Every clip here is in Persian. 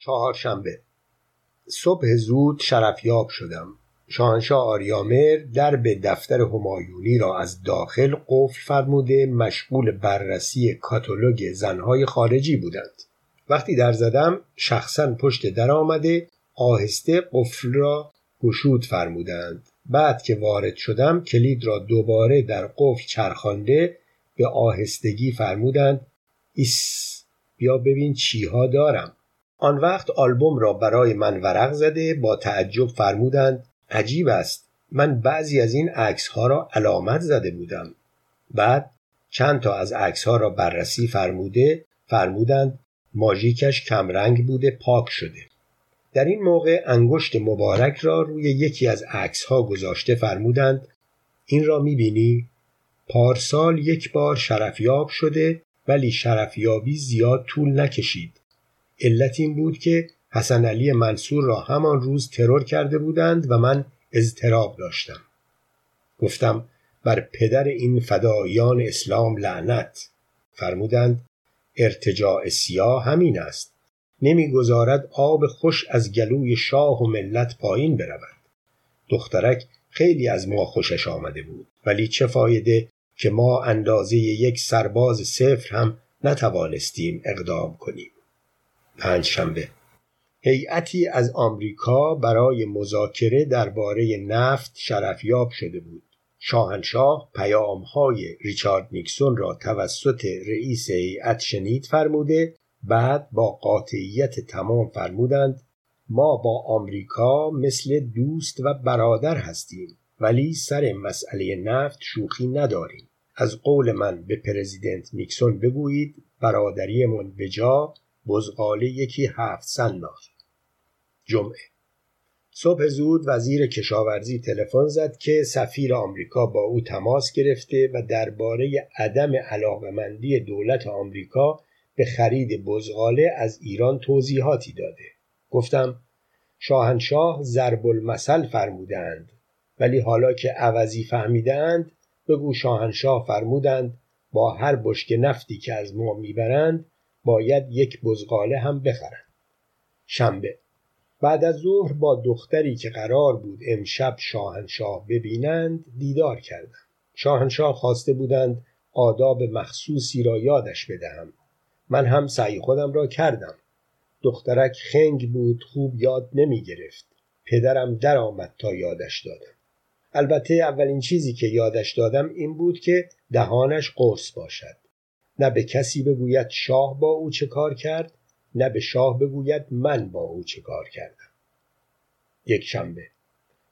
چهارشنبه. صبح زود شرفیاب شدم. شاهنشاه آریامر در به دفتر همایونی را از داخل قفل فرموده مشغول بررسی کاتالوگ زنهای خارجی بودند. وقتی در زدم شخصا پشت در آمده آهسته قفل را گشود فرمودند. بعد که وارد شدم کلید را دوباره در قفل چرخانده به آهستگی فرمودند ایس بیا ببین چیها دارم. آن وقت آلبوم را برای من ورق زده با تعجب فرمودند عجیب است من بعضی از این عکس ها را علامت زده بودم. بعد چند تا از عکس ها را بررسی فرموده فرمودند ماژیکش کمرنگ بوده پاک شده. در این موقع انگشت مبارک را روی یکی از عکس ها گذاشته فرمودند این را می‌بینی؟ پارسال یک بار شرفیاب شده ولی شرفیابی زیاد طول نکشید. علت این بود که حسن علی منصور را همان روز ترور کرده بودند و من اضطراب داشتم. گفتم بر پدر این فدایان اسلام لعنت. فرمودند ارتجاع سیاه همین است. نمی‌گذارد آب خوش از گلوی شاه و ملت پایین برود. دخترک خیلی از ما خوشش آمده بود ولی چه فایده که ما اندازه یک سرباز صفر هم نتوانستیم اقدام کنیم. پنج شنبه هیئتی از آمریکا برای مذاکره درباره نفت شرفیاب شده بود. شاهنشاه پیامهای ریچارد نیکسون را توسط رئیس هیئت شنید فرموده بعد با قاطعیت تمام فرمودند ما با آمریکا مثل دوست و برادر هستیم ولی سر مسئله نفت شوخی نداریم. از قول من به پرزیدنت نیکسون بگویید برادریمون به جا بزغاله یکی هفت سنار جمعه. صبح زود وزیر کشاورزی تلفن زد که سفیر آمریکا با او تماس گرفته و درباره عدم علاقمندی دولت آمریکا به خرید بزغاله از ایران توضیحاتی داده. گفتم شاهنشاه ضرب المثل فرمودند ولی حالا که عوضی فهمیدند بگو شاهنشاه فرمودند با هر بشک نفتی که از ما می‌برند باید یک بزغاله هم بخرند شنبه. بعد از ظهر با دختری که قرار بود امشب شاهنشاه ببینند دیدار کردم. شاهنشاه خواسته بودند آداب مخصوصی را یادش بدهم. من هم سعی خودم را کردم. دخترک خنگ بود خوب یاد نمی گرفت. پدرم در آمد تا یادش دادم. البته اولین چیزی که یادش دادم این بود که دهانش قرص باشد. نه به کسی بگوید شاه با او چه کار کرد نه به شاه بگوید من با او چه کار کردم. یک شنبه.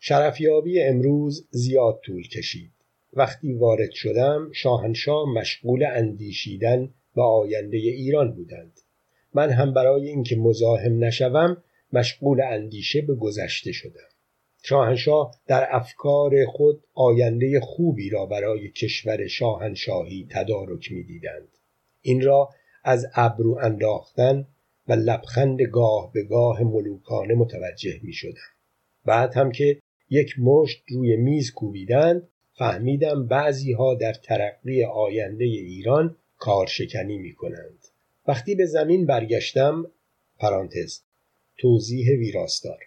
شرفیابی امروز زیاد طول کشید. وقتی وارد شدم شاهنشاه مشغول اندیشیدن و آینده ایران بودند. من هم برای اینکه مزاحم نشوم مشغول اندیشه به گذشته شدم. شاهنشاه در افکار خود آینده خوبی را برای کشور شاهنشاهی تدارک می‌دیدند. این را از ابرو انداختن و لبخند گاه به گاه ملوکانه متوجه می شدم. بعد هم که یک مشت روی میز کوبیدند فهمیدم بعضی ها در ترقی آینده ایران کارشکنی می کنند. وقتی به زمین برگشتم پرانتز توضیح ویراستار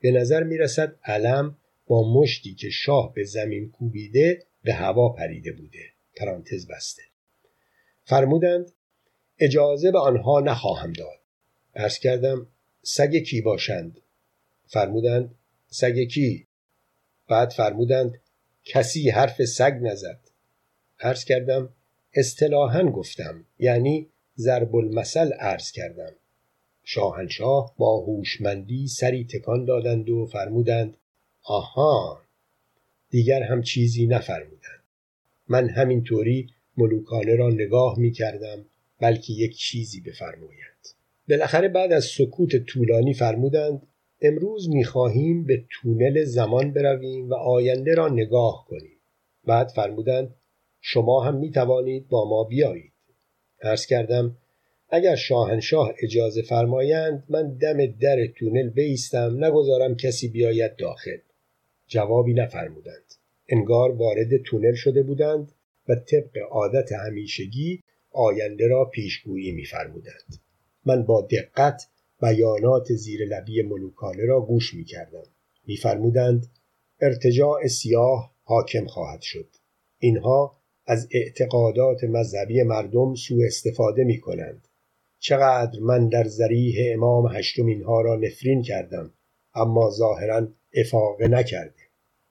به نظر می رسد علم با مشتی که شاه به زمین کوبیده به هوا پریده بوده پرانتز بسته فرمودند اجازه به آنها نخواهم داد. عرض کردم سگ کی باشند؟ فرمودند سگ کی؟ بعد فرمودند کسی حرف سگ نزد. عرض کردم اصطلاحا گفتم یعنی ضرب المثل عرض کردم. شاهنشاه با هوشمندی سری تکان دادند و فرمودند آها دیگر هم چیزی نفرمودند. من همینطوری ملوکانه را نگاه می کردم بلکه یک چیزی بفرمایند. بالاخره بعد از سکوت طولانی فرمودند امروز می‌خواهیم به تونل زمان برویم و آینده را نگاه کنیم. بعد فرمودند شما هم می توانید با ما بیایید. عرض کردم اگر شاهنشاه اجازه فرمایند من دم در تونل بیستم نگذارم کسی بیاید داخل. جوابی نفرمودند. انگار وارد تونل شده بودند و طبق عادت همیشگی آینده را پیشگویی میفرمودند من با دقت بیانات زیر لبی ملوکانه را گوش می کردم. میفرمودند ارتجاع سیاه حاکم خواهد شد. اینها از اعتقادات مذهبی مردم سوء استفاده می کنند. چقدر من در ذریح امام هشتم اینها را نفرین کردم اما ظاهرا افاقه نکرده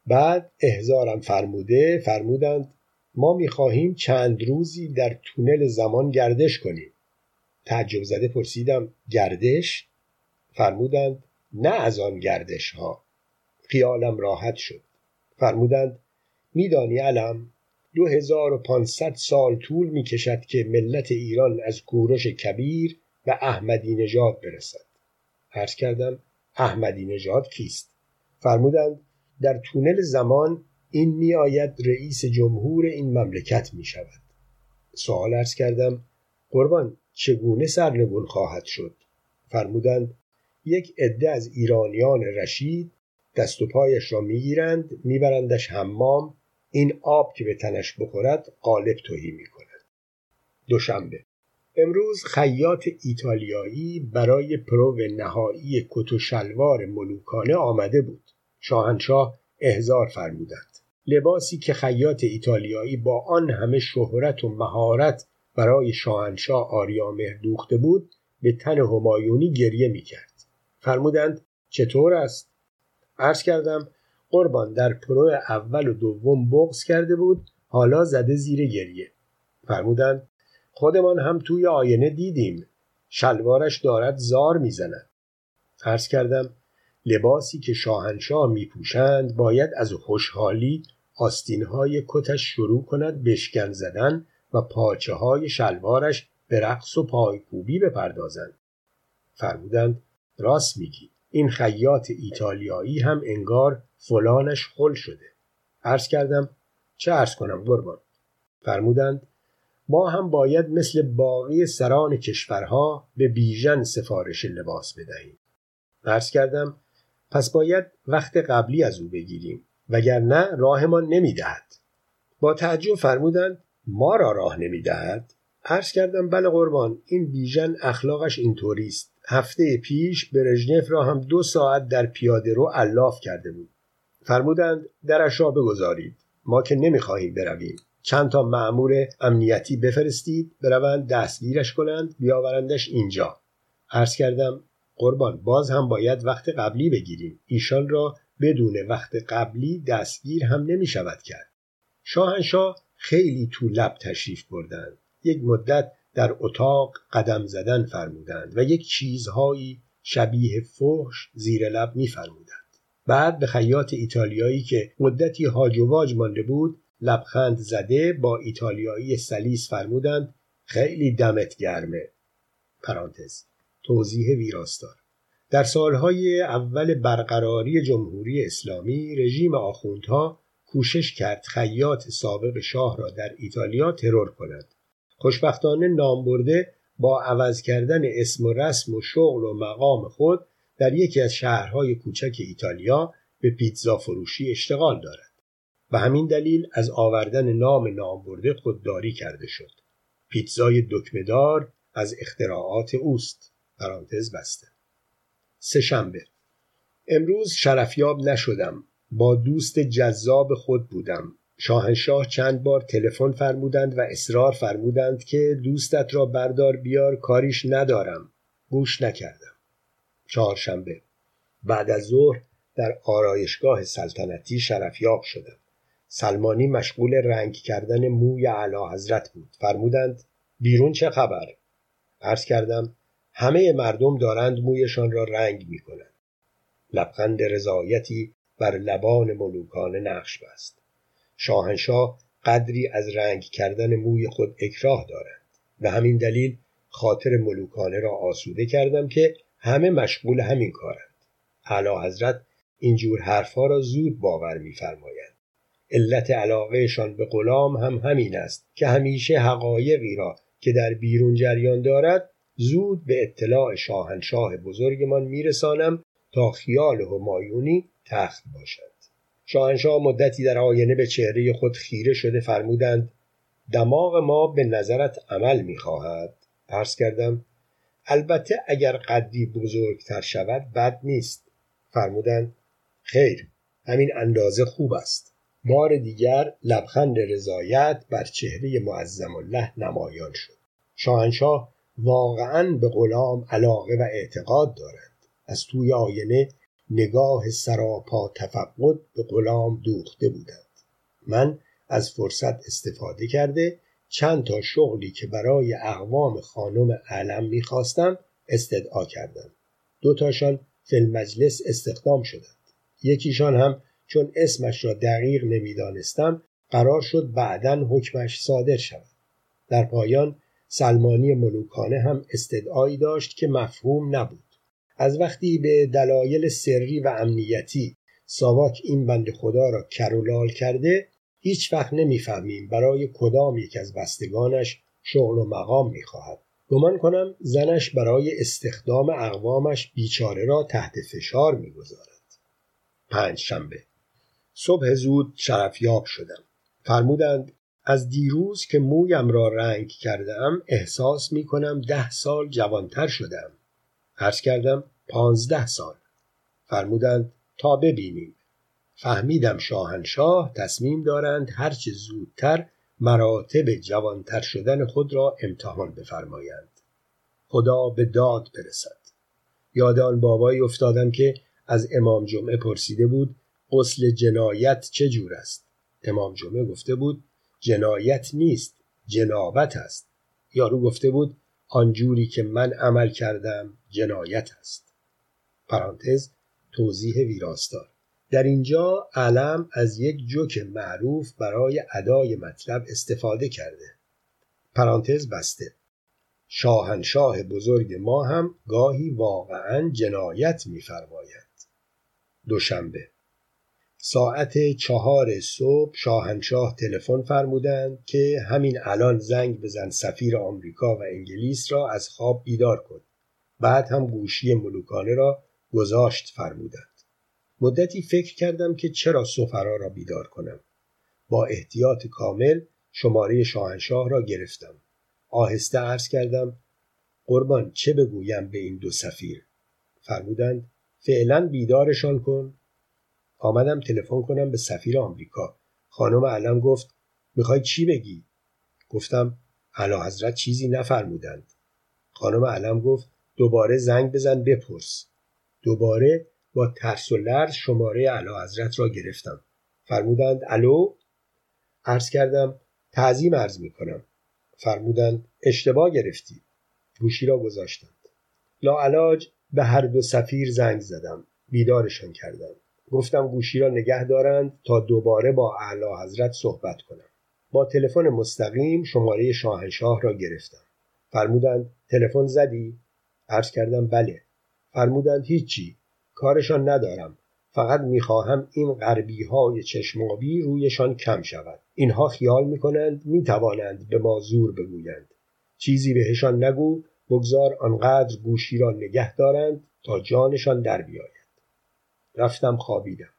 بعد احزارم فرموده فرمودند ما می‌خواهیم چند روزی در تونل زمان گردش کنیم. تعجب زده پرسیدم گردش؟ فرمودند نه از آن گردش ها خیالم راحت شد. فرمودند میدانی علم دو هزار و پانصد سال طول می کشد که ملت ایران از کورش کبیر و احمدی نژاد برسد. عرض کردم احمدی نژاد کیست؟ فرمودند در تونل زمان این می آید رئیس جمهور این مملکت می شود سوال ارز کردم قربان چگونه سرنگون خواهد شد فرمودند یک عده از ایرانیان رشید دست و پایش را می‌گیرند میبرندش حمام این آب که به تنش بخورد قالب توهی می کند. دوشنبه امروز خیاط ایتالیایی برای پرو نهایی کت و شلوار ملوکانه آمده بود. شاهنشاه احضار فرمودند. لباسی که خیاط ایتالیایی با آن همه شهرت و مهارت برای شاهنشاه آریامهر دوخته بود به تن همایونی گریه می کرد. فرمودند چطور است؟ عرض کردم قربان در پرو اول و دوم بغض کرده بود حالا زده زیر گریه فرمودند خودمان هم توی آینه دیدیم شلوارش دارد زار می‌زند عرض کردم لباسی که شاهنشاه میپوشند باید از خوشحالی آستینهای کتش شروع کند بشکن زدن و پاچه های شلوارش به رقص و پایکوبی بپردازند. فرمودند راست میگی. این خیاط ایتالیایی هم انگار فلانش خل شده. عرض کردم چه عرض کنم قربان؟ فرمودند ما هم باید مثل باقی سران کشورها به بیژن سفارش لباس بدهیم. عرض کردم پس باید وقت قبلی از او بگیریم. وگرنه راهمان نمی‌دهد. با تعجب فرمودند ما را راه نمی‌دهد؟ عرض کردم بله قربان این بیژن اخلاقش اینطوری است. هفته پیش برژنف را هم دو ساعت در پیاده رو الاف کرده بود. فرمودند درش را بگذارید. ما که نمی‌خواهیم برویم. چند تا معمور امنیتی بفرستید بروند دستگیرش کنند بیاورندش اینجا. عرض کردم قربان باز هم باید وقت قبلی بگیریم. ایشان را بدون وقت قبلی دستگیر هم نمی شود کرد. شاهنشاه خیلی تو لب تشریف بردند. یک مدت در اتاق قدم زدن فرمودند و یک چیزهایی شبیه فحش زیر لب میفرمودند. بعد به خیاط ایتالیایی که مدتی هاج و واج مانده بود لبخند زده با ایتالیایی سلیس فرمودند خیلی دمت گرمه. پرانتز. توضیح ویراستار. در سالهای اول برقراری جمهوری اسلامی رژیم آخوندها کوشش کرد خیاط سابق شاه را در ایتالیا ترور کند. خوشبختانه نامبرده با عوض کردن اسم و رسم و شغل و مقام خود در یکی از شهرهای کوچک ایتالیا به پیتزا فروشی اشتغال دارد و همین دلیل از آوردن نام نامبرده خودداری کرده شد. پیتزای دکمهدار از اختراعات اوست. پرانتز بسته. سه شنبه. امروز شرفیاب نشدم. با دوست جذاب خود بودم. شاهنشاه چند بار تلفن فرمودند و اصرار فرمودند که دوستت را بردار بیار کاریش ندارم. گوش نکردم. چهارشنبه. بعد از ظهر در آرایشگاه سلطنتی شرفیاب شدم. سلمانی مشغول رنگ کردن موی اعلی حضرت بود. فرمودند بیرون چه خبر؟ عرض کردم همه مردم دارند مویشان را رنگ می کنند لبخند رضایتی بر لبان ملوکانه نقش بست. شاهنشاه قدری از رنگ کردن موی خود اکراه دارند. به همین دلیل خاطر ملوکانه را آسوده کردم که همه مشغول همین کارند. اعلی حضرت اینجور حرفها را زود باور میفرمایند علت علاقهشان به غلام هم همین است که همیشه حقایقی را که در بیرون جریان دارد زود به اطلاع شاهنشاه بزرگمان میرسانم تا خیال همایونی تخت باشد. شاهنشاه مدتی در آینه به چهره خود خیره شده فرمودند دماغ ما به نظرت عمل می‌خواهد. عرض کردم البته اگر قدی بزرگتر شود بد نیست. فرمودند خیر همین اندازه خوب است. بار دیگر لبخند رضایت بر چهره معظم الله نمایان شد. شاهنشاه واقعا به غلام علاقه و اعتقاد دارند. از توی آینه نگاه سراپا تفقد به غلام دوخته بودند. من از فرصت استفاده کرده چند تا شغلی که برای اقوام خانم علم می‌خواستم استدعا کردم. دوتاشان فی مجلس استخدام شدند. یکیشان هم چون اسمش را دقیق نمی‌دانستم قرار شد بعدا حکمش صادر شود. در پایان سلمانی ملوکانه هم استدعایی داشت که مفهوم نبود. از وقتی به دلایل سری و امنیتی ساواک این بند خدا را کرولال کرده هیچ وقت نمی‌فهمیم برای کدام یک از بستگانش شغل و مقام می‌خواهد. گمان کنم زنش برای استخدام اقوامش بیچاره را تحت فشار می‌گذارد. پنج شنبه صبح زود شرفیاب شدم. فرمودند از دیروز که مویم را رنگ کردم احساس می کنم ده سال جوانتر شدم. عرض کردم پانزده سال. فرمودند تا ببینیم. فهمیدم شاهنشاه تصمیم دارند هرچه زودتر مراتب جوانتر شدن خود را امتحان بفرمایند. خدا به داد برسد. یاد آن بابایی افتادم که از امام جمعه پرسیده بود غسل جنایت چه جور است؟ امام جمعه گفته بود جنایت نیست جنابت است. یارو گفته بود آنجوری که من عمل کردم جنایت است. پرانتز توضیح ویراستار. در اینجا علم از یک جوک معروف برای ادای مطلب استفاده کرده. پرانتز بسته. شاهنشاه بزرگ ما هم گاهی واقعا جنایت میفرماید. دوشنبه. ساعت چهار صبح شاهنشاه تلفن فرمودند که همین الان زنگ بزن سفیر آمریکا و انگلیس را از خواب بیدار کن. بعد هم گوشی ملوکانه را گذاشت فرمودند. مدتی فکر کردم که چرا سفرا را بیدار کنم. با احتیاط کامل شماره شاهنشاه را گرفتم. آهسته عرض کردم قربان چه بگویم به این دو سفیر؟ فرمودند فعلا بیدارشان کن. آمدم تلفن کنم به سفیر آمریکا. خانم علم گفت می‌خوای چی بگی؟ گفتم علا حضرت چیزی نفرمودند. خانم علم گفت دوباره زنگ بزن بپرس. دوباره با ترس و لرز شماره علا حضرت را گرفتم. فرمودند الو؟ عرض کردم تعظیم عرض می‌کنم. فرمودند اشتباه گرفتی. گوشی را گذاشتند. لاعلاج به هر دو سفیر زنگ زدم. بیدارشان کردم. گفتم گوشی را نگه دارند تا دوباره با اعلی حضرت صحبت کنم. با تلفن مستقیم شماره شاهنشاه را گرفتم. فرمودند تلفن زدی؟ عرض کردم بله. فرمودند هیچی. کارشان ندارم. فقط می‌خواهم این غربی های چشمابی رویشان کم شود. اینها خیال می‌کنند می‌توانند به ما زور بگویند. چیزی بهشان نگو بگذار آنقدر گوشی را نگه دارند تا جانشان در بیاید. رفتم خوابیدم.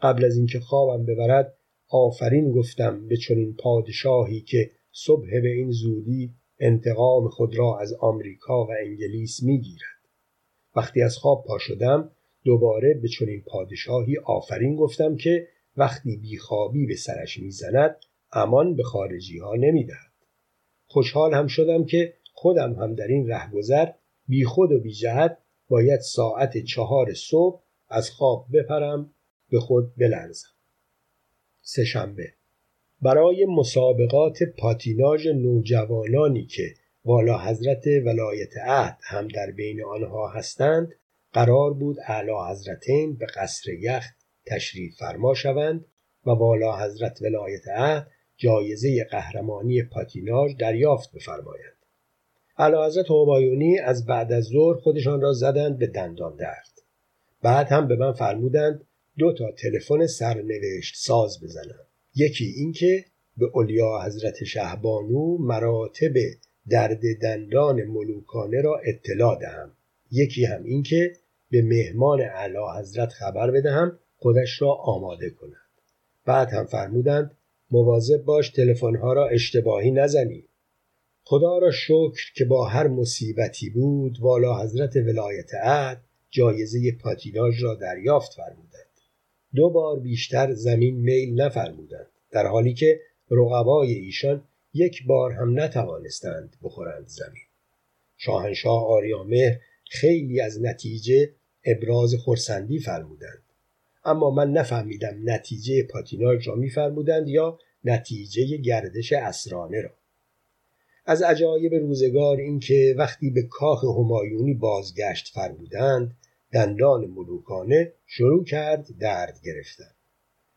قبل از اینکه خوابم ببرد آفرین گفتم به چنین پادشاهی که صبح به این زودی انتقام خود را از آمریکا و انگلیس می‌گیرد. وقتی از خواب پا شدم دوباره به چنین پادشاهی آفرین گفتم که وقتی بیخوابی به سرش می‌زند امان به خارجی ها نمی‌دهد. خوشحال هم شدم که خودم هم در این رهگذر بی خود و بی جهت باید ساعت چهار صبح از خواب بپرم به خود بلرزم. سهشنبه. برای مسابقات پاتیناژ نوجوانانی که والا حضرت ولایت عهد هم در بین آنها هستند قرار بود اعلی حضرتین به قصر یخ تشریف فرما شوند و والا حضرت ولایت عهد جایزه قهرمانی پاتیناژ دریافت بفرمایند. اعلی حضرت همایونی از بعد از ظهر خودشان را زدند به دندان درد. بعد هم به من فرمودند دو تا تلفن سرنوشت ساز بزنم. یکی اینکه به اولیا حضرت شهبانو مراتب درد دندان ملوکانه را اطلاع دهم. یکی هم اینکه به مهمان اعلی حضرت خبر بدهم خودش را آماده کند. بعد هم فرمودند مواظب باش تلفن‌ها را اشتباهی نزنی. خدا را شکر که با هر مصیبتی بود والا حضرت ولایت عهد جایزه پاتیناژ را دریافت فرمودند. دو بار بیشتر زمین میل نفرمودند در حالی که رقبای ایشان یک بار هم نتوانستند بخورند زمین. شاهنشاه آریامهر خیلی از نتیجه ابراز خورسندی فرمودند. اما من نفهمیدم نتیجه پاتیناژ را میفرمودند یا نتیجه گردش اسرانه را. از عجایب روزگار اینکه وقتی به کاخ همایونی بازگشت فرمودند دندان ملوکانه شروع کرد درد گرفتن.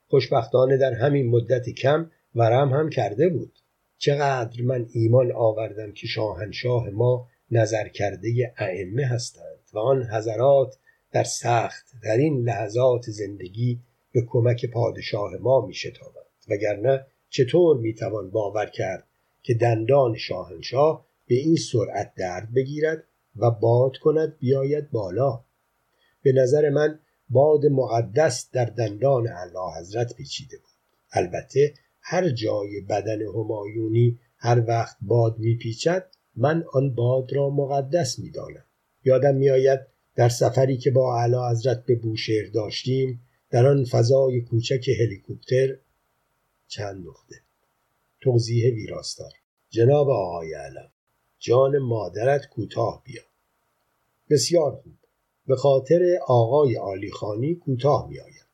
خوشبختانه در همین مدت کم ورم هم کرده بود. چقدر من ایمان آوردم که شاهنشاه ما نظر کرده ائمه هستند و آن حضرات در سخت در این لحظات زندگی به کمک پادشاه ما می شتابند وگرنه چطور می توان باور کرد که دندان شاهنشاه به این سرعت درد بگیرد و باد کند بیاید بالا؟ به نظر من باد مقدس در دندان اعلی حضرت پیچیده بود. البته هر جای بدن همایونی هر وقت باد میپیچد من آن باد را مقدس می‌دانم. یادم میآید در سفری که با اعلی حضرت به بوشهر داشتیم در آن فضای کوچک هلیکوپتر چند نقطه. توضیح ویراستار. جناب آقای علم جان مادرت کوتاه بیا. بسیار خوب. به خاطر آقای آلیخانی کوتاه میآید.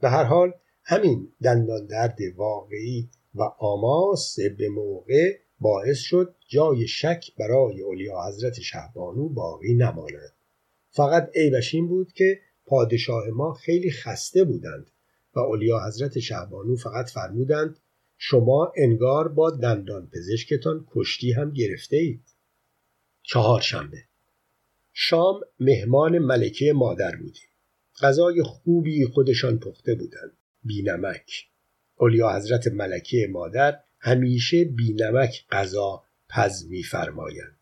به هر حال همین دندان درد واقعی و آماس به موقع باعث شد جای شک برای اولیا حضرت شهبانو باقی نماند. فقط عیبش این بود که پادشاه ما خیلی خسته بودند و اولیا حضرت شهبانو فقط فرمودند شما انگار با دندان پزشکتان کشتی هم گرفته اید چهارشنبه. شام مهمان ملکه مادر بودیم. غذای خوبی خودشان پخته بودند. بینمک. اولیا حضرت ملکه مادر همیشه بینمک غذا پز میفرمایند.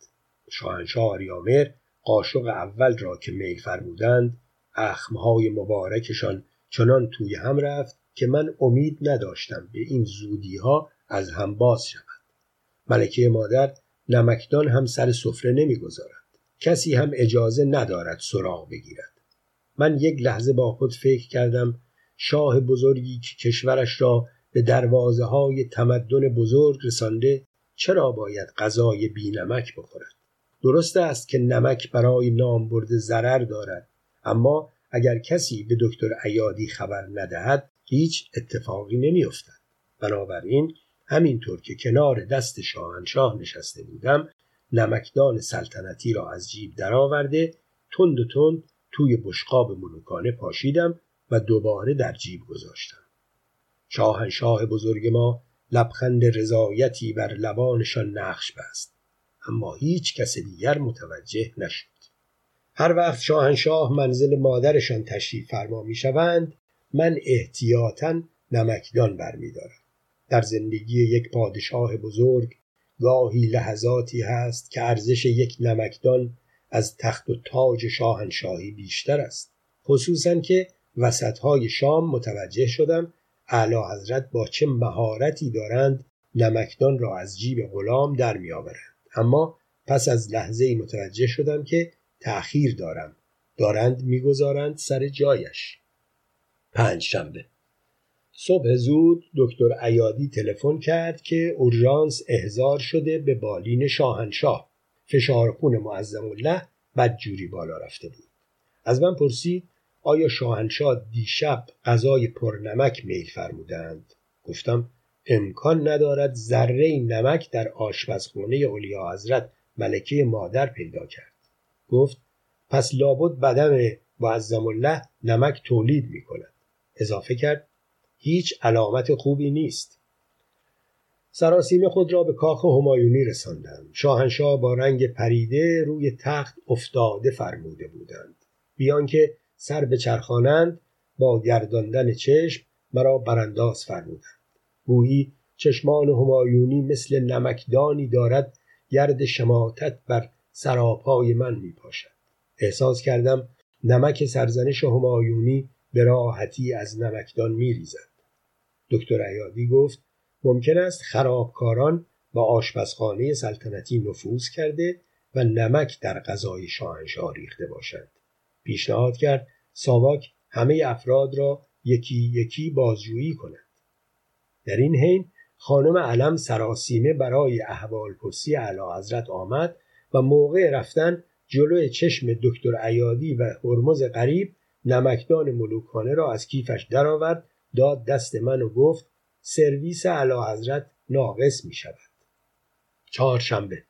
شاهنشاه آریامر قاشق اول را که می فرمودند اخمهای مبارکشان چنان توی هم رفت که من امید نداشتم به این زودی ها از هم باز شود. ملکه مادر نمکدان هم سر سفره نمی‌گذارد. کسی هم اجازه ندارد سراغ بگیرد. من یک لحظه با خود فکر کردم شاه بزرگی که کشورش را به دروازه های تمدن بزرگ رسانده چرا باید غذای بینمک بخورد؟ درست است که نمک برای نام برده ضرر دارد اما اگر کسی به دکتر عیادی خبر ندهد هیچ اتفاقی نمیافتد. بنابراین همینطور که کنار دست شاهنشاه نشسته بودم نمکدان سلطنتی را از جیب درآورده تند و تند توی بشقاب ملوکانه پاشیدم و دوباره در جیب گذاشتم. شاهنشاه بزرگ ما لبخند رضایتی بر لبانشان نقش بست اما هیچ کس دیگر متوجه نشد. هر وقت شاهنشاه منزل مادرشان تشریف فرما می شوند من احتیاطا نمکدان برمیدارم. در زندگی یک پادشاه بزرگ گاهی لحظاتی هست که ارزش یک نمکدان از تخت و تاج شاهنشاهی بیشتر است. خصوصا که وسطهای شام متوجه شدم اعلی حضرت با چه مهارتی دارند نمکدان را از جیب غلام در میآورند. اما پس از لحظه متوجه شدم که تأخیر دارم. دارند می‌گذارند سر جایش. پنج شنبه صبح زود دکتر عیادی تلفن کرد که اورژانس احضار شده به بالین شاهنشاه. فشار خون معظم الله بدجوری بالا رفته بود. از من پرسید آیا شاهنشاه دیشب غذای پرنمک میل فرمودند؟ گفتم امکان ندارد ذره نمک در آشپزخانه اولیا حضرت ملکه مادر پیدا کرد. گفت پس لابد بدن معظم الله نمک تولید می کند اضافه کرد هیچ علامت خوبی نیست سراسیم خود را به کاخ همایونی رساندم شاهنشاه با رنگ پریده روی تخت افتاده فرموده بودند بیان که سر به چرخانند با گرداندن چشم مرا برانداز فرمودند گویی چشمان همایونی مثل نمکدانی دارد گرد شماتت بر سراپای من می پاشد. احساس کردم نمک سرزنش همایونی به راحتی از نمکدان می ریزد. دکتر عیادی گفت ممکن است خرابکاران و آشپزخانه سلطنتی نفوذ کرده و نمک در غذای شاهنشاه ریخته باشند. پیشنهاد کرد ساواک همه افراد را یکی یکی بازجویی کند. در این حین خانم علم سراسیمه برای احوال پرسی اعلی حضرت آمد و موقع رفتن جلوی چشم دکتر عیادی و هرمز غریب نمکدان ملوکانه را از کیفش درآورد داد دست من و گفت سرویس اعلی حضرت ناقص می شود. چهارشنبه.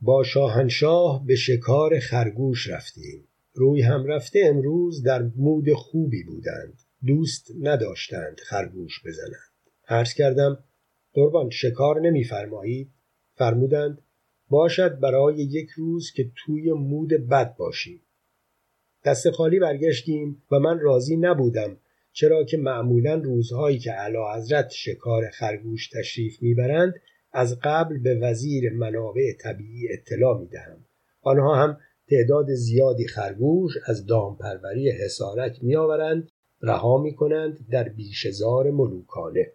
با شاهنشاه به شکار خرگوش رفتیم. روی هم رفته امروز در مود خوبی بودند. دوست نداشتند خرگوش بزنند. عرض کردم قربان شکار نمیفرمایید فرمودند باشد برای یک روز که توی مود بد باشیم. دست خالی برگشتیم و من راضی نبودم چرا که معمولا روزهایی که اعلی حضرت شکار خرگوش تشریف می‌برند از قبل به وزیر منابع طبیعی اطلاع می‌دهم. آنها هم تعداد زیادی خرگوش از دامپروری حسارک میآورند رها می‌کنند در بیشزار ملوکانه.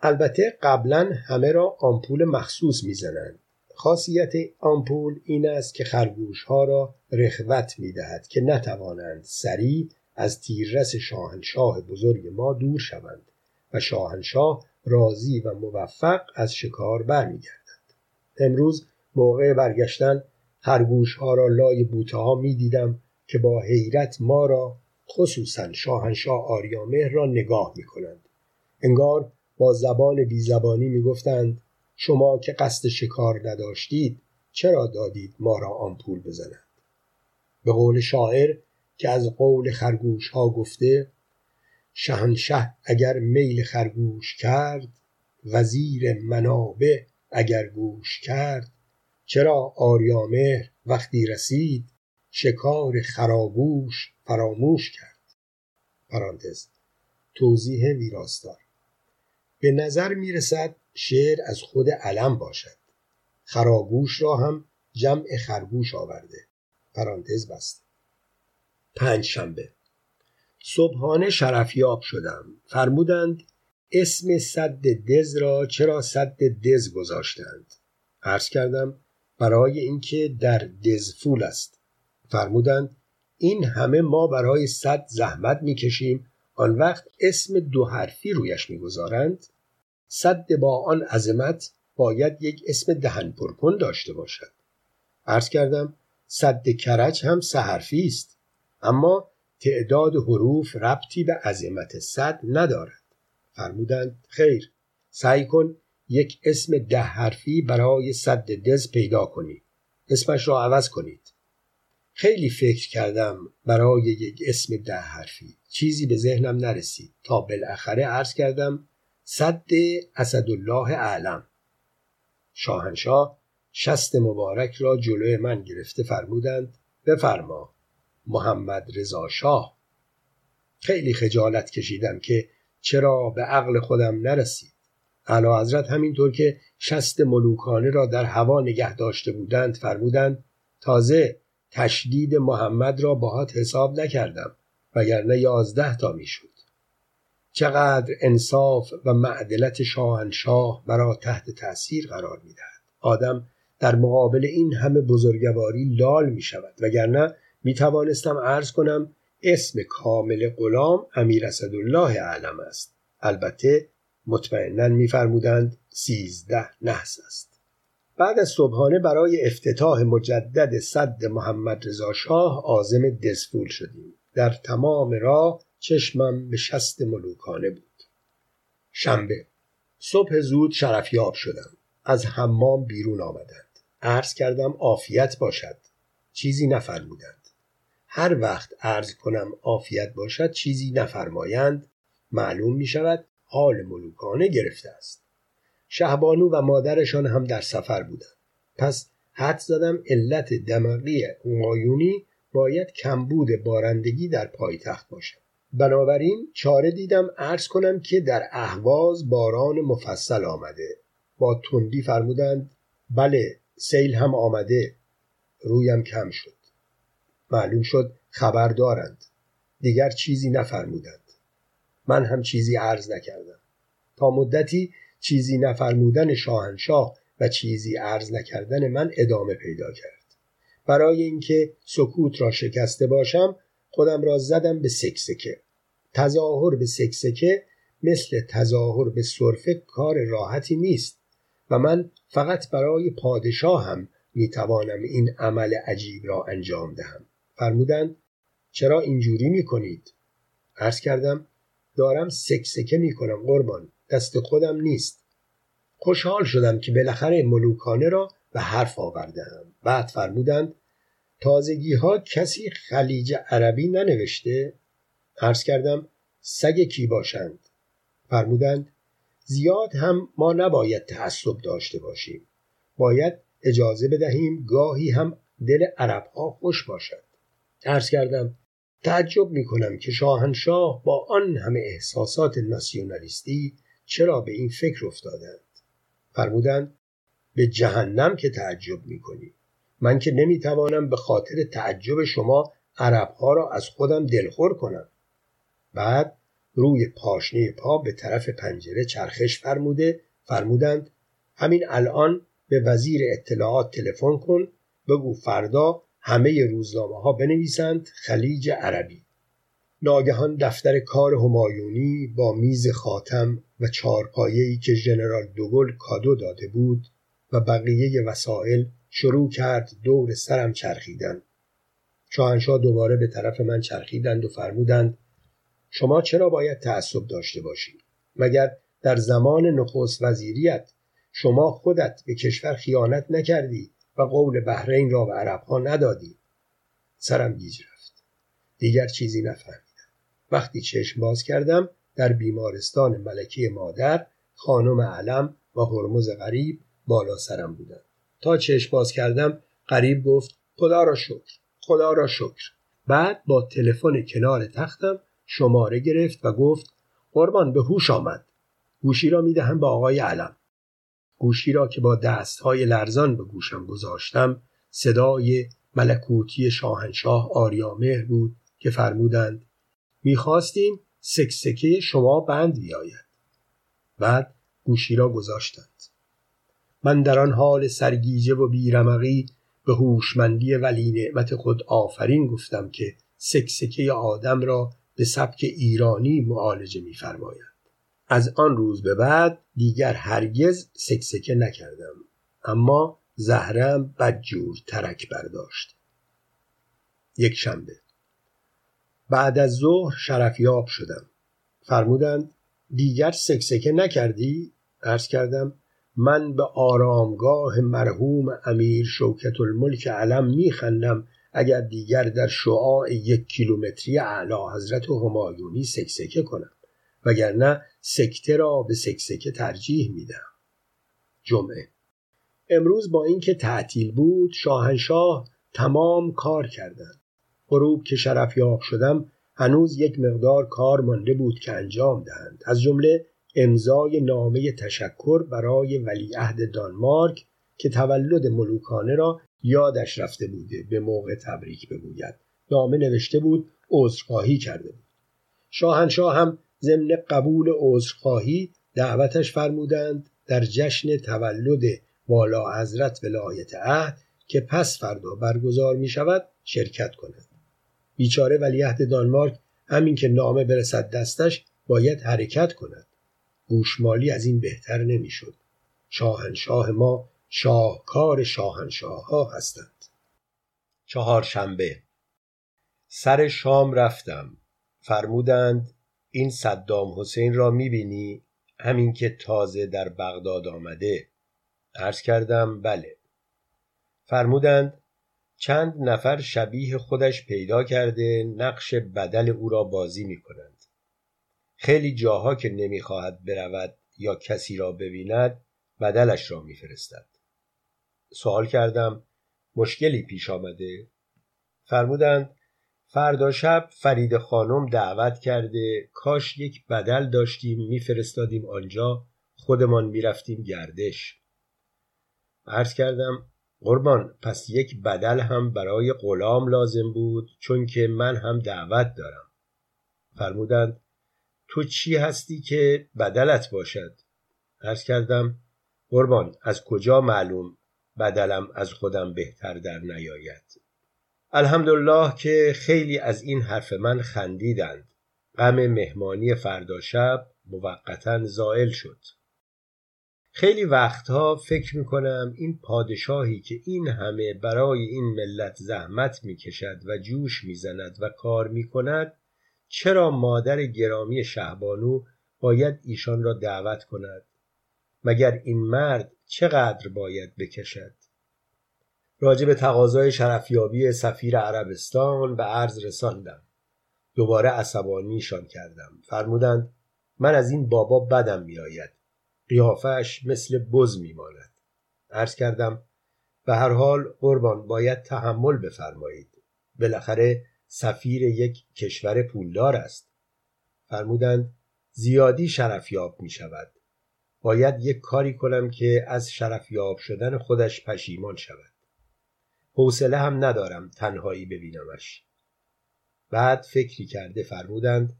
البته قبلا همه را آمپول مخصوص می‌زنند. خاصیت آمپول این است که خرگوش ها را رخوت می دهد که نتوانند سریع از تیررس شاهنشاه بزرگ ما دور شوند و شاهنشاه راضی و موفق از شکار برمیگردند امروز موقع برگشتن خرگوش ها را لای بوته ها می دیدم که با حیرت ما را خصوصا شاهنشاه آریامهر را نگاه می کنند. انگار با زبان بیزبانی می گفتند شما که قصد شکار نداشتید چرا دادید ما را آمپول بزنند به قول شاعر که از قول خرگوش ها گفته شهنشه اگر میل خرگوش کرد وزیر منابع اگر گوش کرد. چرا آریامهر وقتی رسید شکار خرابوش فراموش کرد؟ پرانتز. توضیح ویراستار. به نظر می رسد شعر از خود علم باشد. خراگوش را هم جمع خرگوش آورده. پرانتز بست پنج شنبه صبحانه شرفیاب شدم. فرمودند اسم صد دز را چرا صد دز گذاشتند؟ عرض کردم برای اینکه در دزفول است. فرمودند این همه ما برای صد زحمت می‌کشیم. آن وقت اسم دو حرفی رویش می‌گذارند. صد با آن عظمت باید یک اسم دهن پرکن داشته باشد. عرض کردم صد کرج هم سه است. اما تعداد حروف ربطی به عظمت صد ندارد. فرمودند خیر سعی کن یک اسم ده حرفی برای صد دز پیدا کنی. اسمش را عوض کنید. خیلی فکر کردم برای یک اسم ده حرفی. چیزی به ذهنم نرسید. تا بالاخره عرض کردم صد اسدالله اعلم. شاهنشاه شست مبارک را جلوی من گرفته فرمودند بفرما. محمد رضا شاه. خیلی خجالت کشیدم که چرا به عقل خودم نرسید. اعلی حضرت همینطور که شست ملوکانه را در هوا نگه داشته بودند فرمودند تازه تشدید محمد را باهات حساب نکردم وگرنه یازده تا می‌شد. چقدر انصاف و معدلت شاهنشاه مرا تحت تأثیر قرار می‌دهد. آدم در مقابل این همه بزرگواری لال می شود وگرنه می توانستم عرض کنم اسم کامل غلام امیر اسدالله اعلم است. البته مطمئنا میفرمودند سیزده نحس است. بعد از صبحانه برای افتتاح مجدد صد محمد رضا شاه عازم دزفول شدیم. در تمام راه چشمم به شست ملوکانه بود. شنبه. صبح زود شرفیاب شدم. از حمام بیرون آمدند. عرض کردم عافیت باشد. چیزی نفرمودند. هر وقت عرض کنم عافیت باشد چیزی نفرمایند معلوم می شود حال ملوکانه گرفته است. شهبانو و مادرشان هم در سفر بودند. پس حد زدم علت دماغی همایونی باید کمبود بارندگی در پایتخت باشد. بنابراین چاره دیدم عرض کنم که در اهواز باران مفصل آمده. با تندی فرمودند بله سیل هم آمده رویم کم شد. معلوم شد خبر دارند. دیگر چیزی نفرمودند. من هم چیزی عرض نکردم. تا مدتی چیزی نفرمودن شاهنشاه و چیزی عرض نکردن من ادامه پیدا کرد. برای اینکه سکوت را شکسته باشم خودم را زدم به سکسکه. تظاهر به سکسکه مثل تظاهر به صرفه کار راحتی نیست و من فقط برای پادشاه هم می توانم این عمل عجیب را انجام دهم. فرمودند چرا اینجوری می کنید؟ عرض کردم دارم سکسکه می کنم قربان دست خودم نیست. خوشحال شدم که بالاخره ملوکانه را به حرف آوردم بعد فرمودند تازگی ها کسی خلیج عربی ننوشته؟ عرض کردم سگ کی باشند؟ فرمودند زیاد هم ما نباید تعصب داشته باشیم. باید اجازه بدهیم گاهی هم دل عرب ها خوش باشد. عرض کردم. تعجب می کنم که شاهنشاه با آن همه احساسات ناسیونالیستی چرا به این فکر افتادند. فرمودند به جهنم که تعجب می کنی من که نمی توانم به خاطر تعجب شما عرب ها را از خودم دلخور کنم. بعد روی پاشنه پا به طرف پنجره چرخش فرموده فرمودند همین الان به وزیر اطلاعات تلفن کن بگو فردا همه روزنامه ها بنویسند خلیج عربی. ناگهان دفتر کار همایونی با میز خاتم و چارپایه‌ای که ژنرال دوگل کادو داده بود و بقیه وسایل شروع کرد دور سرم چرخیدن. شاهنشاه دوباره به طرف من چرخیدند و فرمودند شما چرا باید تعصب داشته باشید مگر در زمان نخست وزیریت شما خودت به کشور خیانت نکردی و قول بحرین را به عربها ندادی. سرم گیج رفت. دیگر چیزی نفهمیدم. وقتی چشم باز کردم در بیمارستان ملکی مادر خانم علم و هرمز غریب بالا سرم بودند. تا چشم باز کردم غریب گفت خدا را شکر خدا را شکر. بعد با تلفن کنار تختم شماره گرفت و گفت قربان به هوش آمد. گوشی را می‌دهم به آقای علم. گوشی را که با دستهای لرزان به گوشم گذاشتم صدای ملکوتی شاهنشاه آریامهر بود که فرمودند می‌خواستیم سکسکه شما بند بیاید. بعد گوشی را گذاشتند. من در آن حال سرگیجه و بیرمقی به هوشمندی ولی نعمت خود آفرین گفتم که سکسکه آدم را به سبک ایرانی معالجه می‌فرمایند از آن روز به بعد دیگر هرگز سکسکه نکردم. اما زهرم بدجور ترک برداشت. یک شنبه. بعد از ظهر شرفیاب شدم. فرمودند دیگر سکسکه نکردی؟ عرض کردم من به آرامگاه مرحوم امیر شوکت الملک علم میخندم اگر دیگر در شعاع یک کیلومتری اعلی حضرت همایونی سکسکه کنم. وگرنه سکته را به سکسکه ترجیح میدم. جمعه. امروز با اینکه تعطیل بود شاهنشاه تمام کار کردند. غروب که شرفیاب شدم هنوز یک مقدار کار مانده بود که انجام دهند. از جمله امضای نامه تشکر برای ولیعهد دانمارک که تولد ملوکانه را یادش رفته بوده به موقع تبریک بگوید. نامه نوشته بود عذرخواهی کرده بود. شاهنشاه هم ضمن قبول عذرخواهی دعوتش فرمودند در جشن تولد والا حضرت ولایت عهد که پس فردا برگزار می شود شرکت کند. بیچاره ولیعهد دانمارک همین که نامه برسد دستش باید حرکت کند. گوشمالی از این بهتر نمی‌شد. شاهنشاه ما شاهکار شاهنشاه ها هستند. چهارشنبه. سر شام رفتم. فرمودند این صدام حسین را می‌بینی همین که تازه در بغداد آمده عرض کردم بله فرمودند چند نفر شبیه خودش پیدا کرده نقش بدل او را بازی می کنند. خیلی جاها که نمی‌خواهد برود یا کسی را ببیند بدلش را میفرستد. سوال کردم مشکلی پیش آمده؟ فرمودند فردا شب فرید خانم دعوت کرده کاش یک بدل داشتیم میفرستادیم آنجا خودمان می‌رفتیم گردش. عرض کردم قربان پس یک بدل هم برای غلام لازم بود چون که من هم دعوت دارم. فرمودند تو چی هستی که بدلت باشد؟ عرض کردم قربان از کجا معلوم بدلم از خودم بهتر در نیاید؟ الحمدلله که خیلی از این حرف من خندیدند. غم مهمانی فردا شب موقتا زائل شد. خیلی وقتها فکر می‌کنم این پادشاهی که این همه برای این ملت زحمت می‌کشد و جوش می‌زند و کار می‌کند چرا مادر گرامی شهبانو باید ایشان را دعوت کند؟ مگر این مرد چقدر باید بکشد؟ راجع به تقاضای شرفیابی سفیر عربستان به عرض رساندم. دوباره عصبانیشان کردم. فرمودند من از این بابا بدم میآید. قیافش مثل بز میماند. عرض کردم به هر حال قربان باید تحمل بفرمایید. بالاخره سفیر یک کشور پولدار است. فرمودند زیادی شرفیاب می شود باید یک کاری کنم که از شرفیاب شدن خودش پشیمان شود. حوصله هم ندارم تنهایی ببینمش. بعد فکری کرده فرمودند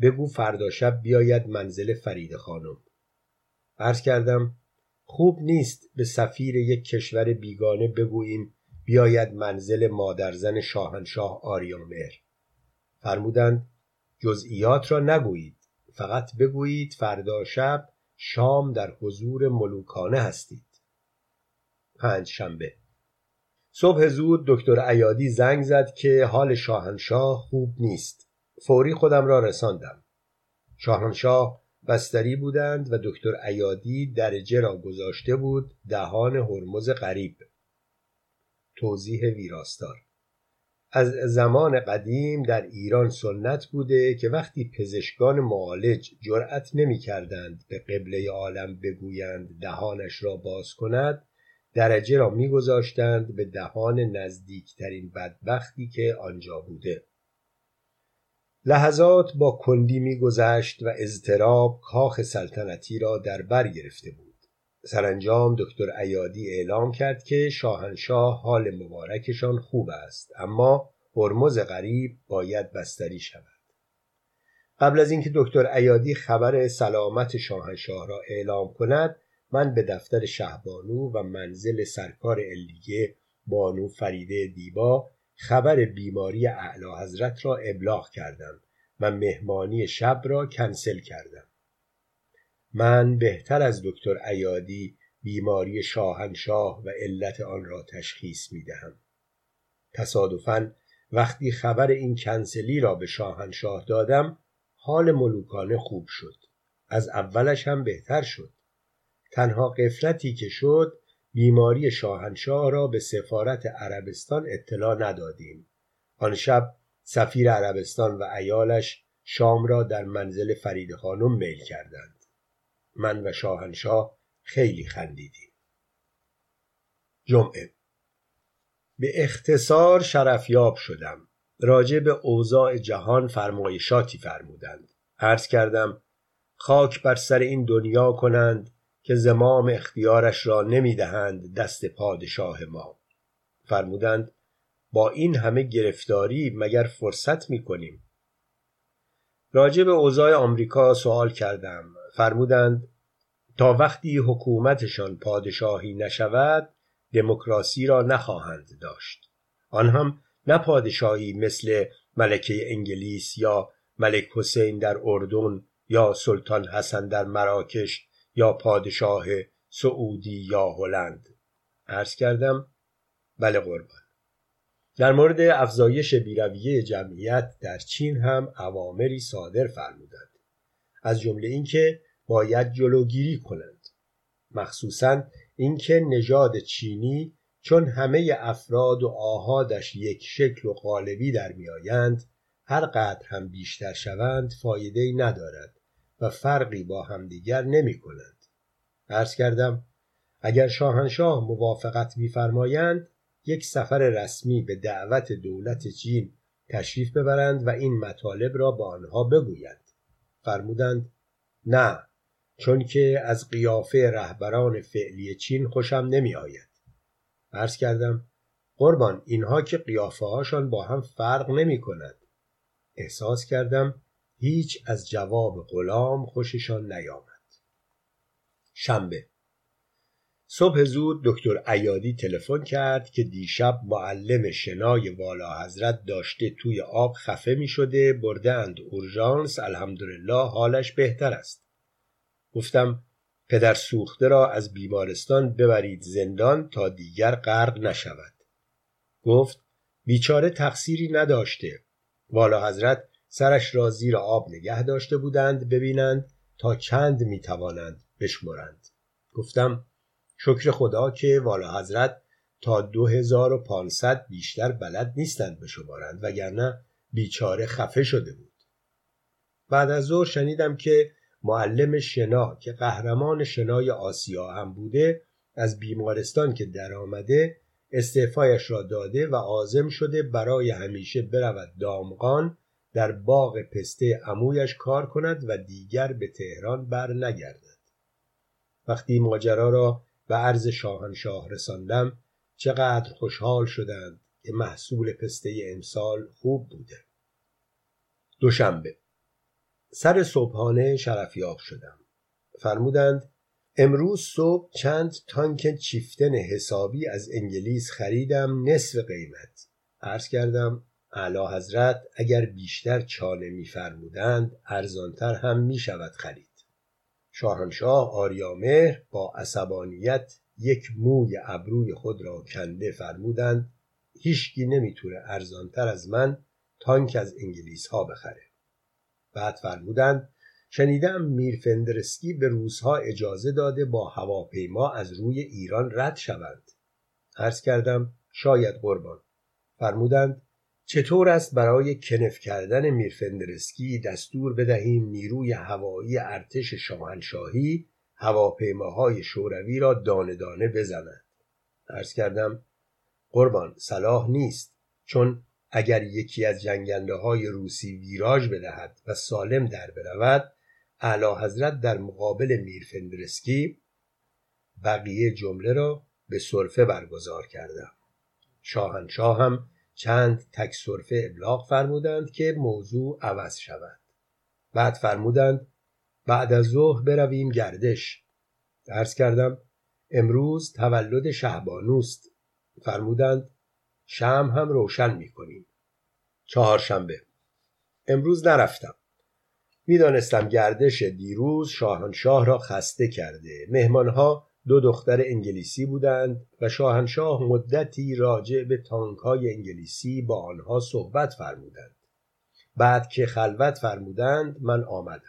بگو فردا شب بیاید منزل فرید خانم. عرض کردم خوب نیست به سفیر یک کشور بیگانه بگوییم بیاید منزل مادرزن شاهنشاه آریامهر فرمودند جزئیات را نگویید فقط بگویید فردا شب شام در حضور ملوکانه هستید. پنج شنبه صبح زود دکتر ایادی زنگ زد که حال شاهنشاه خوب نیست. فوری خودم را رساندم. شاهنشاه بستری بودند و دکتر ایادی درجه را گذاشته بود دهان هرمز غریب. توضیح ویراستار. از زمان قدیم در ایران سنت بوده که وقتی پزشکان معالج جرأت نمی کردند به قبله عالم بگویند دهانش را باز کند درجه را میگذاشتند به دهان نزدیکترین بدبختی که آنجا بوده. لحظات با کندی میگذشت و اضطراب کاخ سلطنتی را در بر گرفته بود. سرانجام دکتر ایادی اعلام کرد که شاهنشاه حال مبارکشان خوب است اما هرمز غریب باید بستری شود. قبل از اینکه دکتر ایادی خبر سلامت شاهنشاه را اعلام کند من به دفتر شهبانو و منزل سرکار علیه بانو فریده دیبا خبر بیماری اعلی حضرت را ابلاغ کردم و مهمانی شب را کنسل کردم. من بهتر از دکتر ایادی بیماری شاهنشاه و علت آن را تشخیص می دهم. تصادفاً وقتی خبر این کنسلی را به شاهنشاه دادم حال ملوکانه خوب شد. از اولش هم بهتر شد. تنها قفلتی که شد بیماری شاهنشاه را به سفارت عربستان اطلاع ندادیم. آن شب سفیر عربستان و ایالش شام را در منزل فرید خانم میل کردند. من و شاهنشاه خیلی خندیدیم. جمعه. به اختصار شرفیاب شدم. راجع به اوضاع جهان فرمایشاتی فرمودند. عرض کردم خاک بر سر این دنیا کنند که زمام اختیارش را نمی‌دهند دست پادشاه ما. فرمودند با این همه گرفتاری مگر فرصت می کنیم راجع به اوضاع آمریکا سوال کردم. فرمودند تا وقتی حکومتشان پادشاهی نشود دموکراسی را نخواهند داشت. آن هم نه پادشاهی مثل ملکه انگلیس یا ملک حسین در اردن یا سلطان حسن در مراکش یا پادشاه سعودی یا هلند. عرض کردم بله قربان. در مورد افزایش بیرویه جمعیت در چین هم اوامری صادر فرمودند. از جمله اینکه باید جلوگیری کنند. مخصوصا اینکه نژاد چینی چون همه افراد و آهادش یک شکل و قالبی در میآیند هر قدر هم بیشتر شوند فایده ای ندارد. و فرقی با همدیگر نمی کنند. عرض کردم اگر شاهنشاه موافقت میفرمایند یک سفر رسمی به دعوت دولت چین تشریف ببرند و این مطالب را به آنها بگویند. فرمودند نه چون که از قیافه رهبران فعلی چین خوشم نمی آید عرض کردم قربان اینها که قیافه هاشان با هم فرق نمی کند احساس کردم هیچ از جواب غلام خوششان نیامد. شنبه. صبح زود دکتر ایادی تلفن کرد که دیشب معلم شنای والا حضرت داشته توی آب خفه می شده برده اند اورژانس الحمدلله حالش بهتر است. گفتم پدر سوخته را از بیمارستان ببرید زندان تا دیگر غرق نشود. گفت بیچاره تقصیری نداشته. والا حضرت سرش را زیر آب نگه داشته بودند ببینند تا چند می توانند بشمرند. گفتم شکر خدا که والا حضرت تا دو هزار و پانصد بیشتر بلد نیستند بشمارند وگرنه بیچاره خفه شده بود. بعد از ظهر شنیدم که معلم شنا که قهرمان شنای آسیا هم بوده از بیمارستان که درآمده استعفایش را داده و عازم شده برای همیشه برود دامغان در باغ پسته عمویش کار کند و دیگر به تهران بر نگردد. وقتی ماجرا را به عرض شاهنشاه رساندم چقدر خوشحال شدند که محصول پسته امسال خوب بوده. دوشنبه. سر صبحانه شرفیاب شدم. فرمودند امروز صبح چند تانک چیفتن حسابی از انگلیس خریدم نصف قیمت. عرض کردم اعلی حضرت اگر بیشتر چانه میفرمودند ارزانتر هم می شود خرید. شاهنشاه آریامهر با عصبانیت یک موی ابروی خود را کنده فرمودند هیچکی نمی‌تونه ارزانتر از من تانک از انگلیس ها بخره. بعد فرمودند شنیدم میر فندرسکی به روزها اجازه داده با هواپیما از روی ایران رد شوند. عرض کردم شاید قربان. فرمودند چطور است برای کنف کردن میرفندرسکی دستور بدهیم نیروی هوایی ارتش شاهنشاهی هواپیماهای شوروی را دانه دانه بزنند عرض کردم قربان صلاح نیست چون اگر یکی از جنگنده های روسی ویراژ بدهد و سالم در برود اعلی حضرت در مقابل میرفندرسکی بقیه جمله را به صرفه برگزار کردم. شاهنشاه هم چند تک صرفه ابلاغ فرمودند که موضوع عوض شود. بعد فرمودند بعد از ظهر برویم گردش. عرض کردم امروز تولد شهبانوست. فرمودند شم هم روشن می‌کنیم. چهارشنبه. امروز نرفتم. می‌دانستم گردش دیروز شاهنشاه را خسته کرده. مهمانها دو دختر انگلیسی بودند و شاهنشاه مدتی راجع به تانکهای انگلیسی با آنها صحبت فرمودند. بعد که خلوت فرمودند من آمدم.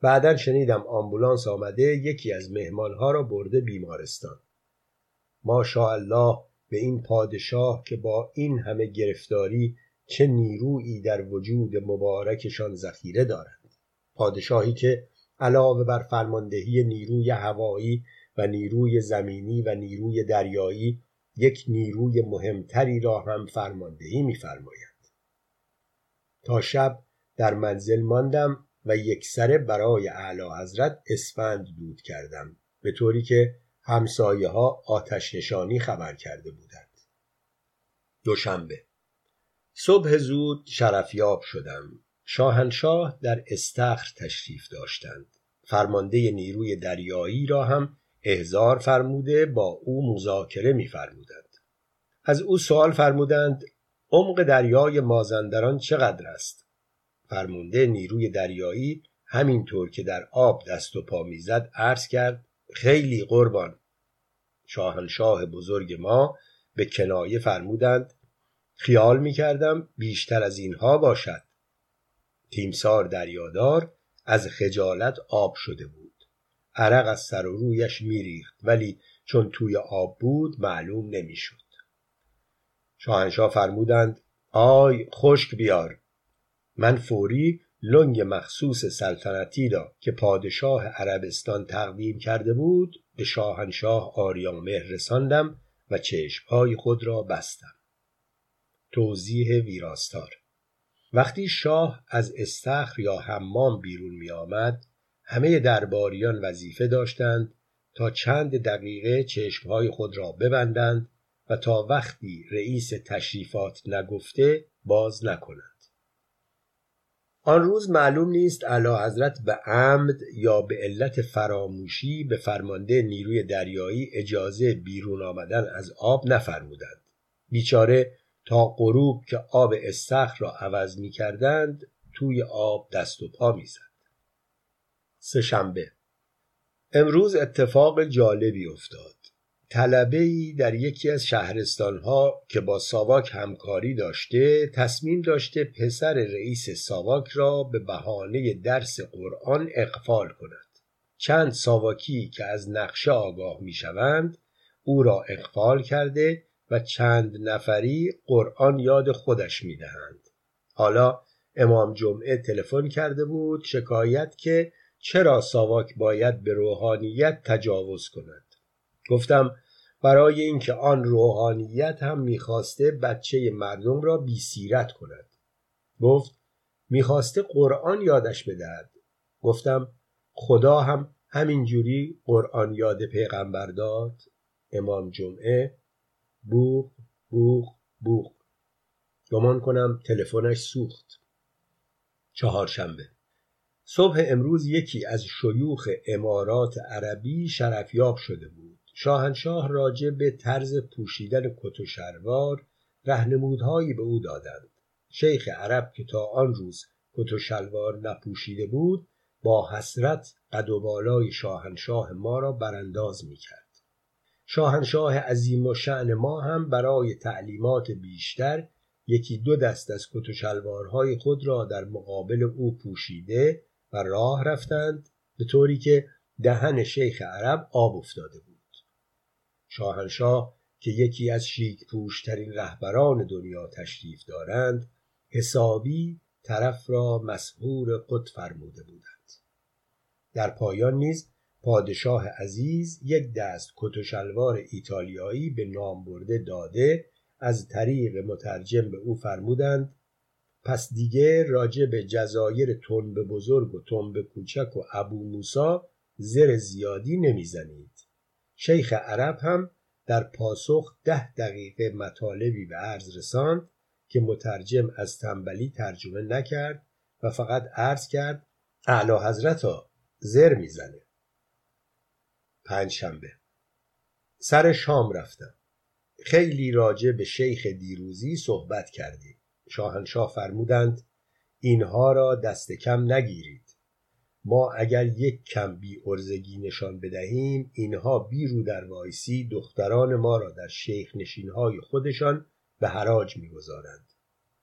بعدا شنیدم آمبولانس آمده یکی از مهمانها را برده بیمارستان. الله به این پادشاه که با این همه گرفتاری چه نیرویی در وجود مبارکشان ذخیره دارند پادشاهی که علاوه بر فرماندهی نیروی هوایی و نیروی زمینی و نیروی دریایی یک نیروی مهمتری را هم فرماندهی می‌فرماید. تا شب در منزل ماندم و یک سره برای اعلی حضرت اسفند دود کردم به طوری که همسایه ها آتش نشانی خبر کرده بودند. دوشنبه. صبح زود شرفیاب شدم. شاهنشاه در استخر تشریف داشتند. فرمانده نیروی دریایی را هم احزار فرموده با او مذاکره می‌فرمودند. از او سوال فرمودند عمق دریای مازندران چقدر است؟ فرمانده نیروی دریایی همینطور که در آب دست و پا می‌زد عرض کرد خیلی قربان. شاهنشاه بزرگ ما به کنایه فرمودند خیال می‌کردم بیشتر از اینها باشد. تیمسار دریادار از خجالت آب شده بود. عرق از سر و رویش میریخت ولی چون توی آب بود معلوم نمی‌شد. شاهنشاه فرمودند آی خشک بیار. من فوری لنگ مخصوص سلطنتی را که پادشاه عربستان تقدیم کرده بود به شاهنشاه آریامهر رساندم و چشمهای خود را بستم. توضیح ویراستار وقتی شاه از استخر یا حمام بیرون می آمد همه درباریان وظیفه داشتند تا چند دقیقه چشمهای خود را ببندند و تا وقتی رئیس تشریفات نگفته باز نکنند آن روز معلوم نیست علا حضرت به عمد یا به علت فراموشی به فرمانده نیروی دریایی اجازه بیرون آمدن از آب نفرمودند بیچاره تا غروب که آب استخر را عوض می کردند توی آب دست و پا می زد. شنبه امروز اتفاق جالبی افتاد. طلبه ای در یکی از شهرستانها که با ساواک همکاری داشته تصمیم داشته پسر رئیس ساواک را به بهانه درس قرآن اقفال کند. چند ساواکی که از نقشه آگاه می شوند او را اقفال کرده و چند نفری قرآن یاد خودش می دهند. حالا امام جمعه تلفن کرده بود شکایت که چرا ساواک باید به روحانیت تجاوز کند؟ گفتم برای اینکه آن روحانیت هم می‌خواسته بچه مردم را بیسیرت کند. گفت می‌خواسته قرآن یادش بدهد. گفتم خدا هم همینجوری قرآن یاد پیغمبر داد. امام جمعه بوغ بوغ بوغ گمان کنم تلفنش سوخت. چهارشنبه. صبح امروز یکی از شیوخ امارات عربی شرفیاب شده بود. شاهنشاه راجع به طرز پوشیدن کت و شلوار رهنمودهایی به او دادند. شیخ عرب که تا آن روز کت و شلوار نپوشیده بود با حسرت قد و بالای شاهنشاه ما را برانداز می‌کرد. شاهنشاه عظیم و شعن ما هم برای تعلیمات بیشتر یکی دو دست از کت و شلوارهای خود را در مقابل او پوشیده و راه رفتند به طوری که دهن شیخ عرب آب افتاده بود. شاهنشاه که یکی از شیک پوشترین رهبران دنیا تشریف دارند حسابی طرف را مسهور خود فرموده بودند. در پایان نیز پادشاه عزیز یک دست کت و شلوار ایتالیایی به نام برده داده از طریق مترجم به او فرمودند پس دیگه راجع به جزایر تنب بزرگ و تنب کوچک و ابو موسا زر زیادی نمی‌زنید. شیخ عرب هم در پاسخ ده دقیقه مطالبی به عرض رساند که مترجم از تنبلی ترجمه نکرد و فقط عرض کرد اعلی حضرت ها زر می‌زنه. پنج شنبه سر شام رفتم. خیلی راجع به شیخ دیروزی صحبت کردیم. شاهنشاه فرمودند اینها را دست کم نگیرید. ما اگر یک کم بی ارزگی نشان بدهیم اینها بی رو در وایسی دختران ما را در شیخ نشینهای خودشان به حراج می‌گذارند.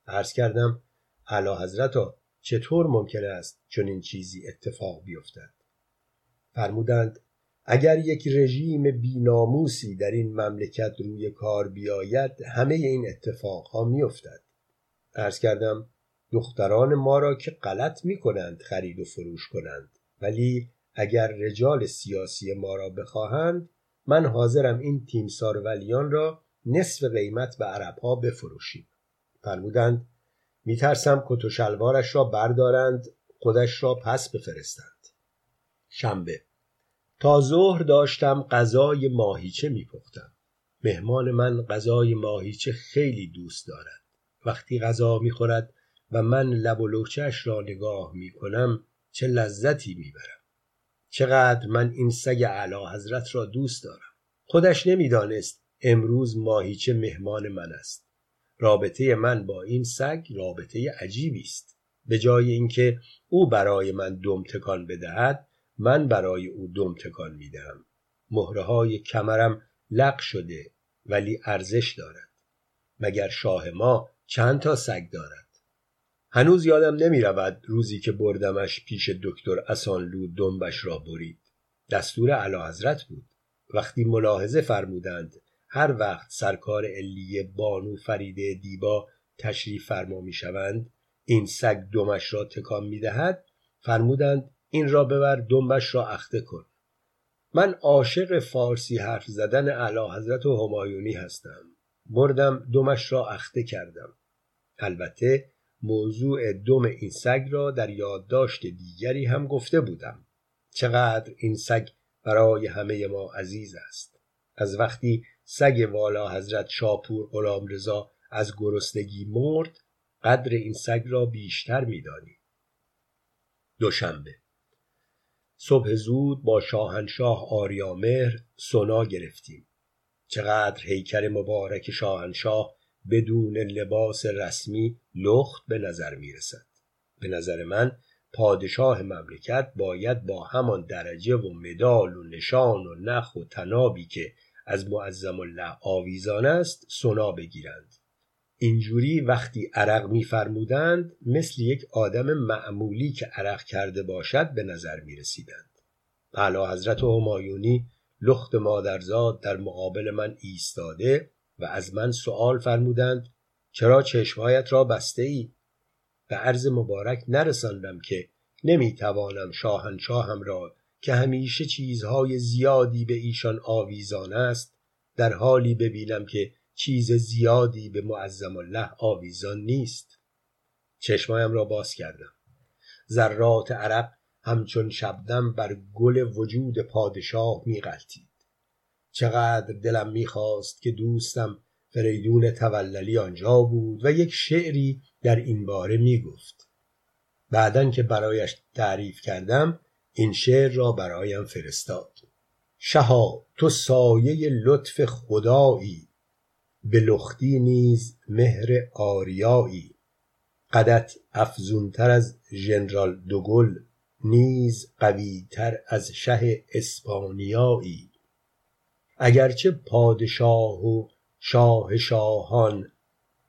عرض کردم علا حضرتا چطور ممکن است چون این چیزی اتفاق بیفتد؟ فرمودند اگر یک رژیم بیناموسی در این مملکت روی کار بیاید همه این اتفاقها میافتد. ارز کردم دختران ما را که غلط می کنند خرید و فروش کنند. ولی اگر رجال سیاسی ما را بخواهند من حاضرم این تیمسار ولیان را نصف قیمت به عربها بفروشیم. فرمودند میترسم کت و شلوارش را بردارند خودش را پس بفرستند. شنبه. تا ظهر داشتم غذای ماهیچه میپختم. مهمان من غذای ماهیچه خیلی دوست دارد. وقتی غذا می‌خورد و من لب و لوچش را نگاه می‌کنم چه لذتی می‌برم. چقدر من این سگ اعلی حضرت را دوست دارم. خودش نمی‌دانست امروز ماهیچه مهمان من است. رابطه من با این سگ رابطه عجیبی است. به جای اینکه او برای من دم تکان بدهد من برای او دم تکان می‌دهم. مهره های کمرم لق شده ولی ارزش دارد. مگر شاه ما چند تا سگ دارد. هنوز یادم نمی رود روزی که بردمش پیش دکتر اسانلو دنبش را برید. دستور علا حضرت بود. وقتی ملاحظه فرمودند هر وقت سرکار علیه بانو فریده دیبا تشریف فرما می شوند این سگ دمش را تکان می دهد فرمودند این را ببر دنبش را اخته کن. من عاشق فارسی حرف زدن علا حضرت و همایونی هستم. بردم دمش را اخته کردم. البته موضوع دم این سگ را در یادداشت دیگری هم گفته بودم. چقدر این سگ برای همه ما عزیز است. از وقتی سگ والا حضرت شاپور غلام رضا از گرسنگی مرد قدر این سگ را بیشتر می‌دانیم دوشنبه. صبح زود با شاهنشاه آریامهر سنا گرفتیم. چقدر هیکل مبارک شاهنشاه بدون لباس رسمی لخت به نظر می رسد. به نظر من پادشاه مملکت باید با همان درجه و مدال و نشان و نخ و تنابی که از معظم الله آویزان است سنا بگیرند اینجوری وقتی عرق میفرمودند مثل یک آدم معمولی که عرق کرده باشد به نظر می رسیدند. اعلی حضرت همایونی لخت مادرزاد در مقابل من ایستاده و از من سوال فرمودند چرا چشمهایت را بسته ای؟ به عرض مبارک نرساندم که نمی‌توانم شاهنشاهم را که همیشه چیزهای زیادی به ایشان آویزان است در حالی ببینم که چیز زیادی به معظم الله آویزان نیست. چشمایم را باز کردم. ذرات عرق همچون شبدم بر گل وجود پادشاه میغلطید. چقدر دلم می‌خواست که دوستم فریدون توللی آنجا بود و یک شعری در این باره می‌گفت. بعدا که برایش تعریف کردم این شعر را برایم فرستاد. شها تو سایه لطف خدایی به لختی نیز مهر آریایی. قدت افزونتر از ژنرال دوگل نیز قویتر از شه اسپانیایی. اگرچه پادشاه و شاه شاهان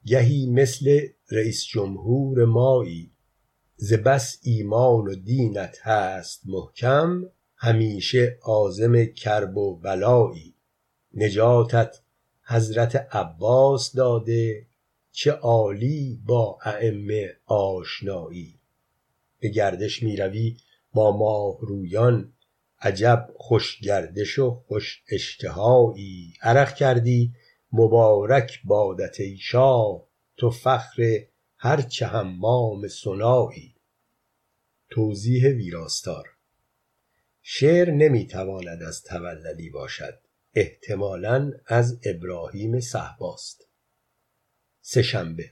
گهی مثل رئیس جمهور مایی ز بس ایمان و دینت هست محکم همیشه عازم کرب و بلایی. نجاتت حضرت عباس داده چه عالی با ائمه آشنایی. به گردش می روی با ماه رویان عجب خوش گردش و خوش اشتهایی. عرق کردی مبارک بادت ای شاه تو فخر هرچه حمام سنایی توضیح ویراستار. شعر نمی‌تواند از تولدی باشد احتمالا از ابراهیم صحباست سهشنبه.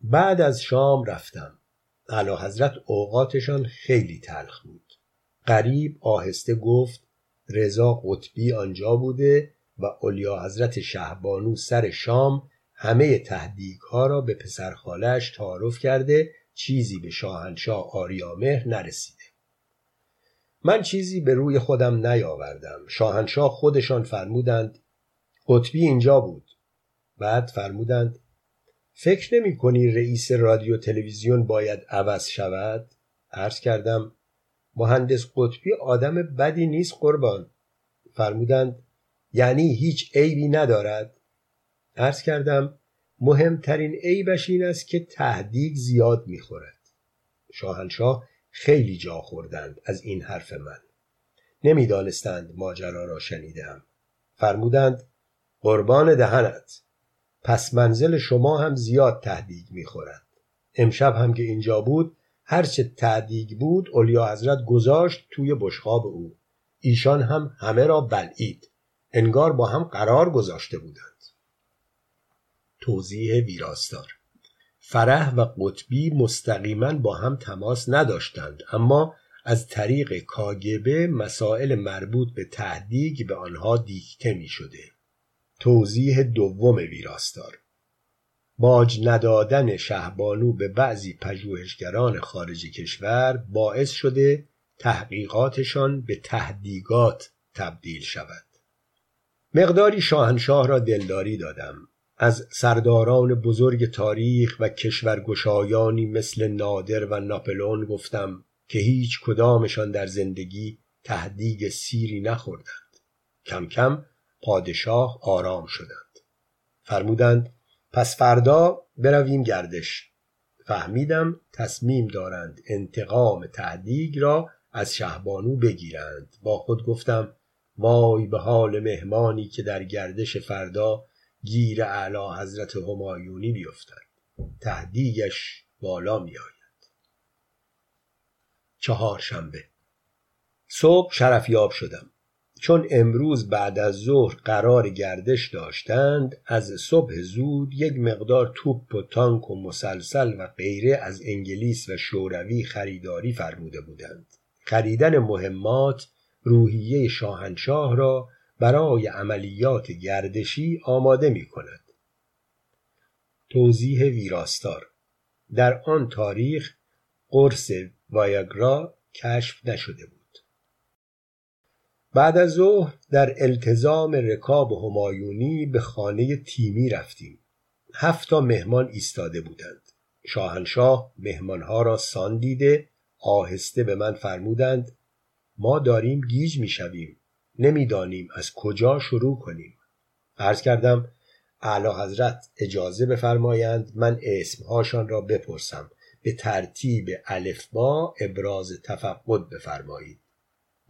بعد از شام رفتم. اعلی حضرت اوقاتشان خیلی تلخ بود. قریب آهسته گفت رضا قطبی آنجا بوده و اولیا حضرت شهبانو سر شام همه تهدیگ ها را به پسرخالش تعارف کرده چیزی به شاهنشاه آریامهر نرسیده. من چیزی به روی خودم نیاوردم. شاهنشاه خودشان فرمودند قطبی اینجا بود. بعد فرمودند فکر نمی کنی رئیس رادیو تلویزیون باید عوض شود؟ عرض کردم مهندس قطبی آدم بدی نیست قربان. فرمودند یعنی هیچ عیبی ندارد؟ عرض کردم مهمترین عیبش این است که تهدیگ زیاد می‌خورد. شاهنشاه خیلی جا خوردند از این حرف من. نمی‌دانستند ماجرا را شنیدم فرمودند قربان دهنت. پس منزل شما هم زیاد تهدیگ می‌خورد. امشب هم که اینجا بود هرچه تهدیگ بود اولیا حضرت گذاشت توی بشخاب او. ایشان هم همه را بلعید. انگار با هم قرار گذاشته بودند. توضیح ویراستار. فرح و قطبی مستقیما با هم تماس نداشتند اما از طریق کاگبه مسائل مربوط به تهدیگ به آنها دیکته می شده. توضیح دوم ویراستار. باج ندادن شهبانو به بعضی پژوهشگران خارج کشور باعث شده تحقیقاتشان به تهدیگات تبدیل شود. مقداری شاهنشاه را دلداری دادم. از سرداران بزرگ تاریخ و کشورگشایانی مثل نادر و ناپلون گفتم که هیچ کدامشان در زندگی تهدیگ سیری نخوردند. کم کم پادشاه آرام شدند. فرمودند پس فردا برویم گردش. فهمیدم تصمیم دارند انتقام تهدیگ را از شهبانو بگیرند. با خود گفتم وای به حال مهمانی که در گردش فردا گیر اعلی حضرت همایونی بیفتد. تهدیگش بالا می آید چهارشنبه. صبح شرفیاب شدم. چون امروز بعد از ظهر قرار گردش داشتند از صبح زود یک مقدار توپ و تانک و مسلسل و غیره از انگلیس و شوروی خریداری فرموده بودند خریدن مهمات روحیه شاهنشاه را برای عملیات گردشی آماده می کند. توضیح ویراستار در آن تاریخ قرص وایاگرا کشف نشده بود. بعد از ظهر در التزام رکاب همایونی به خانه تیمی رفتیم. هفت تا مهمان ایستاده بودند. شاهنشاه مهمانها را سان دیده آهسته به من فرمودند ما داریم گیج می‌شویم. نمی‌دانیم از کجا شروع کنیم. عرض کردم اعلی حضرت اجازه بفرمایند من اسمهاشان را بپرسم. به ترتیب الفبا ابراز تفقد بفرمایید.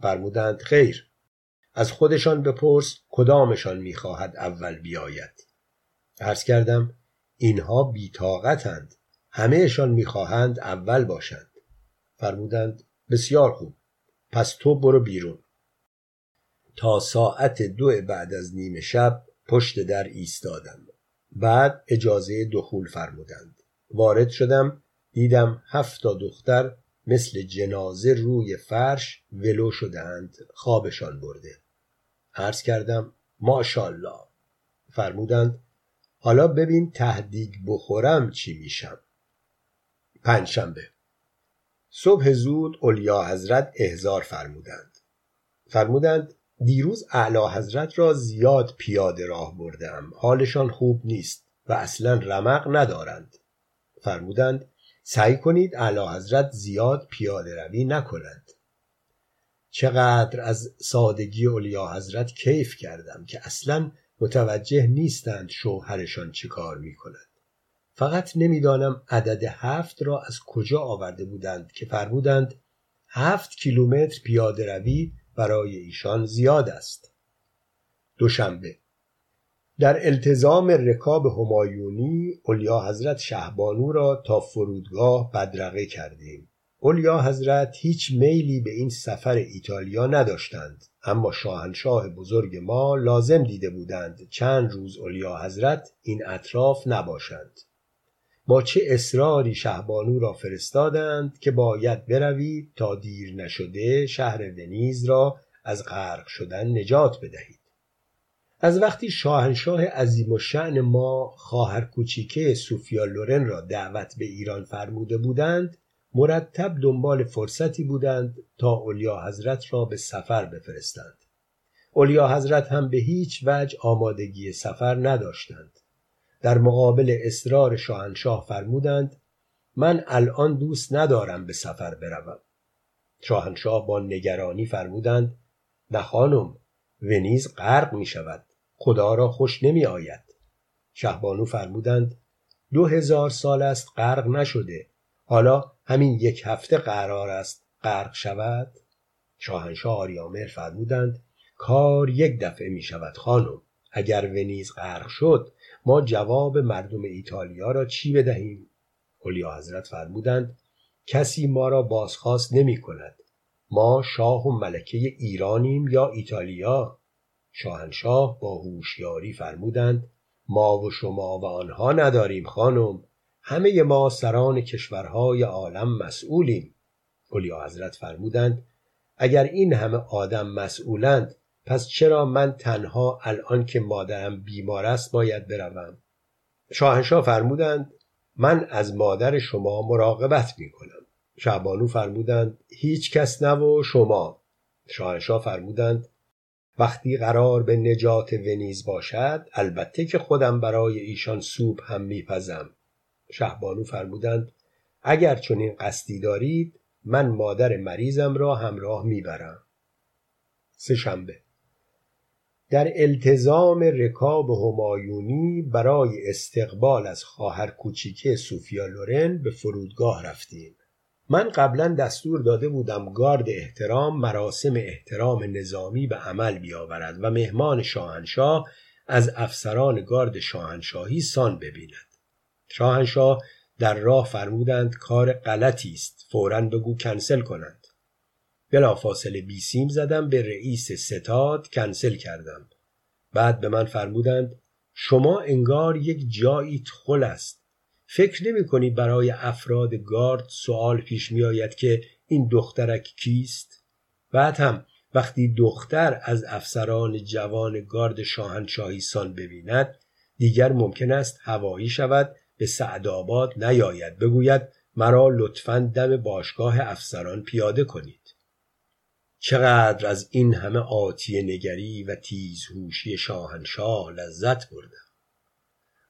فرمودند خیر. از خودشان بپرس کدامشان می‌خواهد اول بیاید. عرض کردم اینها بیتاقتند همهشان می‌خواهند اول باشند. فرمودند بسیار خوب. پس تو برو بیرون. تا ساعت دو بعد از نیمه شب پشت در ایستادم. بعد اجازه دخول فرمودند. وارد شدم دیدم هفت تا دختر مثل جنازه روی فرش ولو شدهاند خوابشان برده. عرض کردم ماشالله فرمودند حالا ببین تهدیگ بخورم چی میشم. پنجشنبه. صبح زود اولیا حضرت احزار فرمودند. فرمودند دیروز اعلی حضرت را زیاد پیاده راه بردم حالشان خوب نیست و اصلا رمق ندارند. فرمودند سعی کنید اعلی حضرت زیاد پیاده روی نکنند چقدر از سادگی اولیا حضرت کیف کردم که اصلا متوجه نیستند شوهرشان چه کار می کند. فقط نمی‌دانم عدد هفت را از کجا آورده بودند که فرمودند هفت کیلومتر پیاده روی برای ایشان زیاد است. دوشنبه در التزام رکاب همایونی اولیا حضرت شهبانو را تا فرودگاه بدرقه کردیم. اولیا حضرت هیچ میلی به این سفر ایتالیا نداشتند. اما شاهنشاه بزرگ ما لازم دیده بودند چند روز اولیا حضرت این اطراف نباشند. با چه اصراری شهبانو را فرستادند که باید بروید تا دیر نشده شهر ونیز را از غرق شدن نجات بدهید. از وقتی شاهنشاه عظیم و شعن ما خواهر کوچیکه سوفیا لورن را دعوت به ایران فرموده بودند مرتب دنبال فرصتی بودند تا اولیا حضرت را به سفر بفرستند. اولیا حضرت هم به هیچ وجه آمادگی سفر نداشتند. در مقابل اصرار شاهنشاه فرمودند من الان دوست ندارم به سفر بروم. شاهنشاه با نگرانی فرمودند نه خانم ونیز غرق می شود خدا را خوش نمی آید. شهبانو فرمودند دو هزار سال است غرق نشده حالا همین یک هفته قرار است غرق شود؟ شاهنشاه آریامر فرمودند کار یک دفعه می شود خانم. اگر ونیز غرق شد ما جواب مردم ایتالیا را چی بدهیم؟ اولیا حضرت فرمودند کسی ما را بازخواست نمی کند ما شاه و ملکه ایرانیم یا ایتالیا؟ شاهنشاه با هوشیاری فرمودند ما و شما و آنها نداریم خانم. همه ما سران کشورهای عالم مسئولیم. اولیا حضرت فرمودند اگر این همه آدم مسئولند پس چرا من تنها الان که مادرم بیمار است باید بروم؟ شاهنشاه فرمودند من از مادر شما مراقبت می کنم شعبانو فرمودند هیچ کس نه و شما. شاهنشاه فرمودند وقتی قرار به نجات ونیز باشد البته که خودم برای ایشان سوپ هم میپزم. شهبانو فرمودند اگر چنین قصدی دارید من مادر مریضم را همراه می‌برم. سه شنبه. در التزام رکاب همایونی برای استقبال از خواهر کوچیکه سوفیا لورن به فرودگاه رفتیم. من قبلا دستور داده بودم گارد احترام مراسم احترام نظامی به عمل بیاورد و مهمان شاهنشاه از افسران گارد شاهنشاهی سان ببیند. شاهنشاه در راه فرمودند کار غلطی است فورا بگو کنسل کنند. بلافاصله بیسیم زدم به رئیس ستاد کنسل کردم. بعد به من فرمودند شما انگار یک جایی خل است. فکر نمی کنی برای افراد گارد سوال پیش می آید که این دخترک کیست؟ بعد هم وقتی دختر از افسران جوان گارد شاهنشاهی سان ببیند دیگر ممکن است هوایی شود به سعدآباد نیاید بگوید مرا لطفا دم باشگاه افسران پیاده کنید. چقدر از این همه آتیه نگری و تیزهوشی شاهنشاه لذت بردم.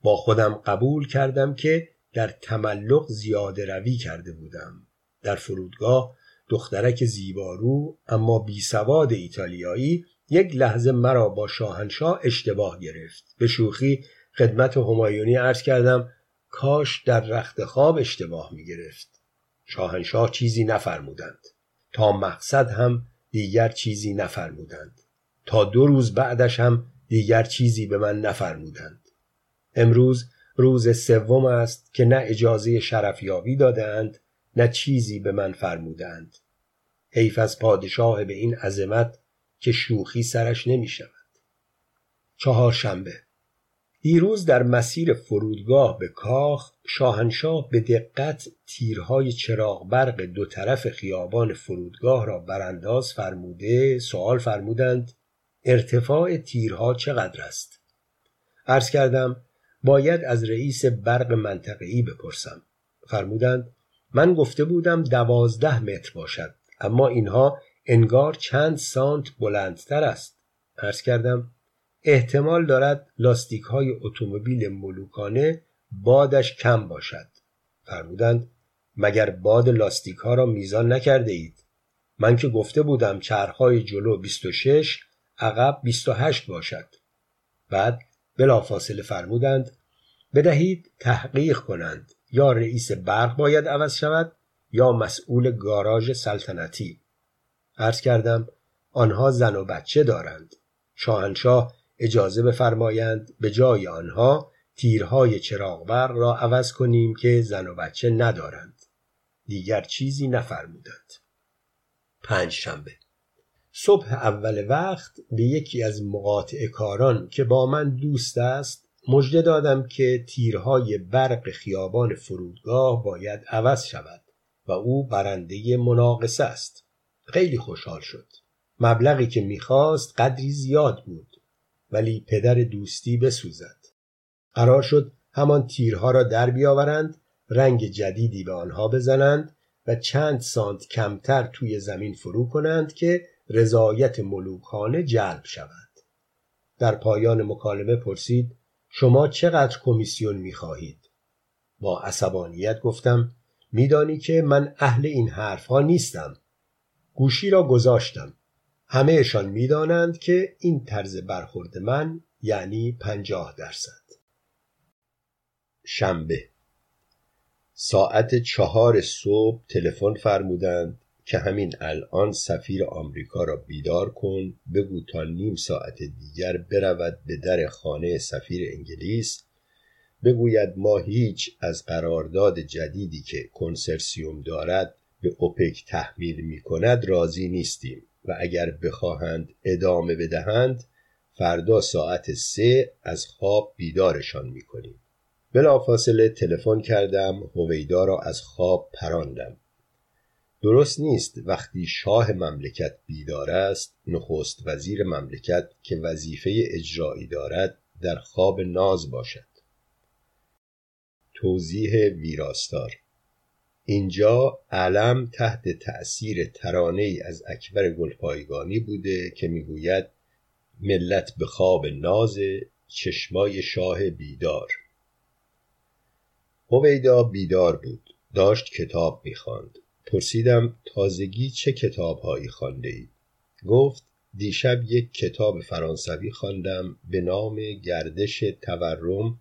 با خودم قبول کردم که در تملق زیاده روی کرده بودم. در فرودگاه دخترک زیبارو اما بی سواد ایتالیایی یک لحظه مرا با شاهنشاه اشتباه گرفت. به شوخی خدمت همایونی عرض کردم کاش در رخت خواب اشتباه می گرفت شاهنشاه چیزی نفرمودند. تا مقصد هم دیگر چیزی نفرمودند. تا دو روز بعدش هم دیگر چیزی به من نفرمودند. امروز روز سوم است که نه اجازه شرفیابی دادند نه چیزی به من فرمودند حیف از پادشاه به این عظمت که شوخی سرش نمی شود چهارشنبه دیروز در مسیر فرودگاه به کاخ شاهنشاه به دقت تیرهای چراغ برق دو طرف خیابان فرودگاه را برانداز فرموده سوال فرمودند ارتفاع تیرها چقدر است؟ عرض کردم باید از رئیس برق منطقه‌ای بپرسم. فرمودند من گفته بودم دوازده متر باشد اما اینها انگار چند سانت بلندتر است. عرض کردم احتمال دارد لاستیک های اتومبیل ملوکانه بادش کم باشد. فرمودند مگر باد لاستیک ها را میزان نکرده اید من که گفته بودم چرخهای جلو 26 عقب 28 باشد. بعد بلافاصله فرمودند بدهید تحقیق کنند یا رئیس برق باید عوض شود یا مسئول گاراژ سلطنتی. عرض کردم آنها زن و بچه دارند. شاهنشاه اجازه بفرمایند به جای آنها تیرهای چراغبر را عوض کنیم که زن و بچه ندارند. دیگر چیزی نفرمودند. پنج شنبه صبح اول وقت به یکی از مقاطع کاران که با من دوست است مژده دادم که تیرهای برق خیابان فرودگاه باید عوض شود و او برنده مناقصه است. خیلی خوشحال شد. مبلغی که می‌خواست قدری زیاد بود. ولی پدر دوستی بسوزد. قرار شد همان تیرها را در بیاورند رنگ جدیدی به آنها بزنند و چند سانت کمتر توی زمین فرو کنند که رضایت ملوکانه جلب شود. در پایان مکالمه پرسید شما چقدر کمیسیون می‌خواهید؟ با عصبانیت گفتم میدانی که من اهل این حرفها نیستم. گوشی را گذاشتم. همهشان می‌دانند که این طرز برخورد من یعنی پنجاه درصد. شنبه. ساعت چهار صبح تلفن فرمودند که همین الان سفیر آمریکا را بیدار کن بگو تا نیم ساعت دیگر برود به در خانه سفیر انگلیس. بگوید ما هیچ از قرارداد جدیدی که کنسرسیوم دارد به اوپک تحمیل می کند راضی نیستیم. و اگر بخواهند ادامه بدهند فردا ساعت سه از خواب بیدارشان می کنیم. بلافاصله تلفن کردم هویدا را از خواب پراندم درست نیست وقتی شاه مملکت بیدار است نخست وزیر مملکت که وظیفه اجرایی دارد در خواب ناز باشد توضیح ویراستار اینجا علم تحت تأثیر ترانه ای از اکبر گلپایگانی بوده که می‌گوید ملت به خواب ناز چشمای شاه بیدار. هویدا بیدار بود داشت کتاب می‌خواند. پرسیدم تازگی چه کتابهایی خوانده ای؟ گفت دیشب یک کتاب فرانسوی خواندم به نام گردش تورم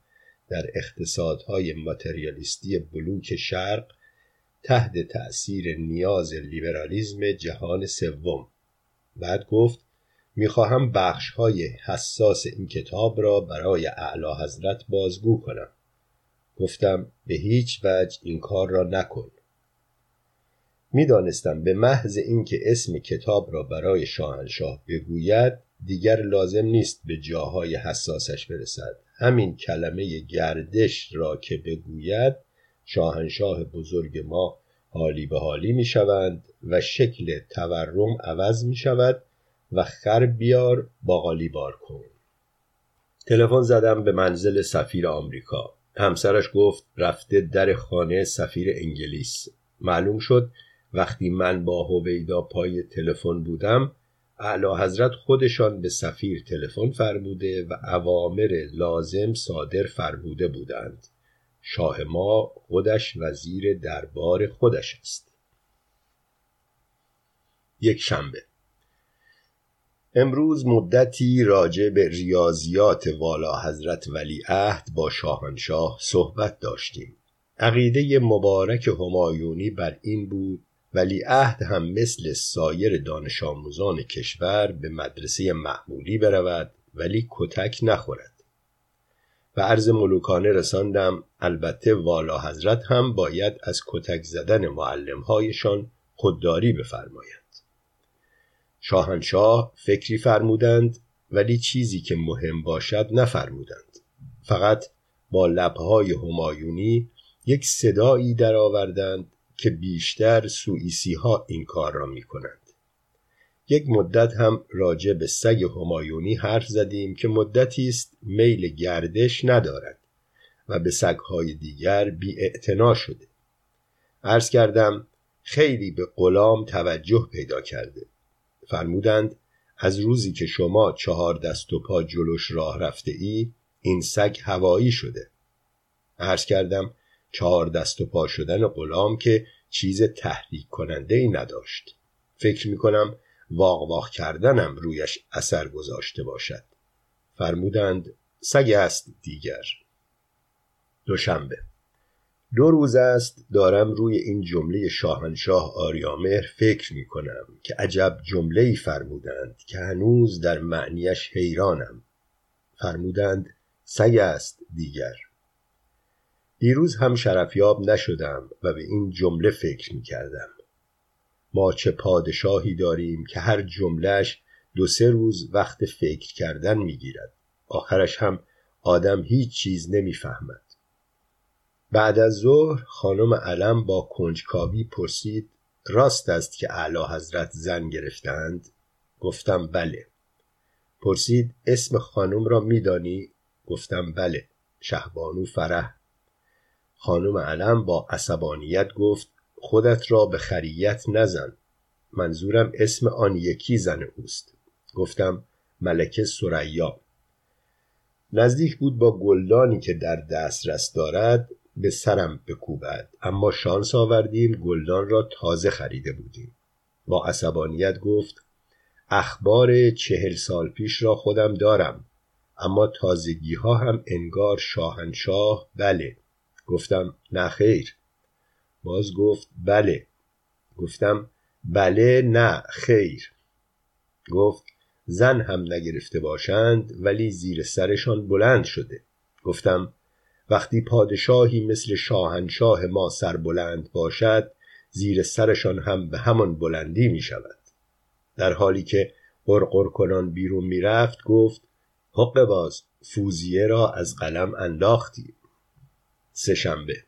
در اقتصادهای ماتریالیستی بلوک شرق تحت تأثیر نیاز لیبرالیزم جهان سوم. بعد گفت می‌خواهم بخش های حساس این کتاب را برای اعلی حضرت بازگو کنم. گفتم به هیچ وجه این کار را نکن. می‌دانستم به محض اینکه اسم کتاب را برای شاهنشاه بگوید دیگر لازم نیست به جاهای حساسش برسد. همین کلمه گردش را که بگوید شاهنشاه بزرگ ما حالی به حالی می شوند و شکل تورم عوض می شود و خر بیار باقالی بار کن. تلفن زدم به منزل سفیر آمریکا. همسرش گفت رفته در خانه سفیر انگلیس. معلوم شد وقتی من با هویدا پای تلفن بودم اعلی حضرت خودشان به سفیر تلفن فرموده و اوامر لازم صادر فرموده بودند. شاه ما خودش وزیر دربار خودش است. یک شنبه. امروز مدتی راجع به ریاضیات والا حضرت ولی عهد با شاهنشاه صحبت داشتیم. عقیده مبارک همایونی بر این بود ولی عهد هم مثل سایر دانش آموزان کشور به مدرسه معمولی برود ولی کتک نخورد. و عرض ملوکانه رساندم البته والا حضرت هم باید از کتک زدن معلمهایشان خودداری بفرمایند شاهنشاه فکری فرمودند ولی چیزی که مهم باشد نفرمودند فقط با لبهای همایونی یک صدایی درآوردند که بیشتر سوئیسی ها این کار را می کنند. یک مدت هم راجع به سگ همایونی حرف زدیم که مدتی است میل گردش ندارد و به سگهای دیگر بی شده. عرض کردم خیلی به غلام توجه پیدا کرده. فرمودند از روزی که شما چهار دست و پا جلوش راه رفته ای این سگ هوایی شده. عرض کردم چهار دست و پا شدن غلام که چیز تحریک کننده ای نداشت. فکر می کنم واق واق کردنم رویش اثر گذاشته باشد. فرمودند سگ است دیگر. دوشنبه. دو روز است دارم روی این جمله شاهنشاه آریامهر فکر می کنم که عجب جمله ای فرمودند که هنوز در معنیش حیرانم. فرمودند سگ است دیگر. دیروز هم شرفیاب نشدم و به این جمله فکر می کردم ما چه پادشاهی داریم که هر جملهش دو سه روز وقت فکر کردن می گیرد آخرش هم آدم هیچ چیز نمی‌فهمد. بعد از ظهر خانم علم با کنجکاوی پرسید راست است که اعلی حضرت زن گرفتند؟ گفتم بله. پرسید اسم خانم را میدانی؟ گفتم بله. شهبانو فرح. خانم علم با عصبانیت گفت خودت را به خریت نزن. منظورم اسم آن یکی زن اوست. گفتم ملکه سریا نزدیک بود با گلدانی که در دسترس دارد به سرم بکوبد. اما شانس آوردیم گلدان را تازه خریده بودیم. با عصبانیت گفت اخبار چهل سال پیش را خودم دارم اما تازگی ها هم انگار شاهنشاه بله. گفتم نه خیر. باز گفت بله. گفتم بله نه خیر. گفت زن هم نگرفته باشند ولی زیر سرشان بلند شده. گفتم وقتی پادشاهی مثل شاهنشاه ما سر بلند باشد زیر سرشان هم به همان بلندی می شود. در حالی که قرقر کنان بیرون می رفت گفت حق باز فوزیه را از قلم انداختی سهشنبه.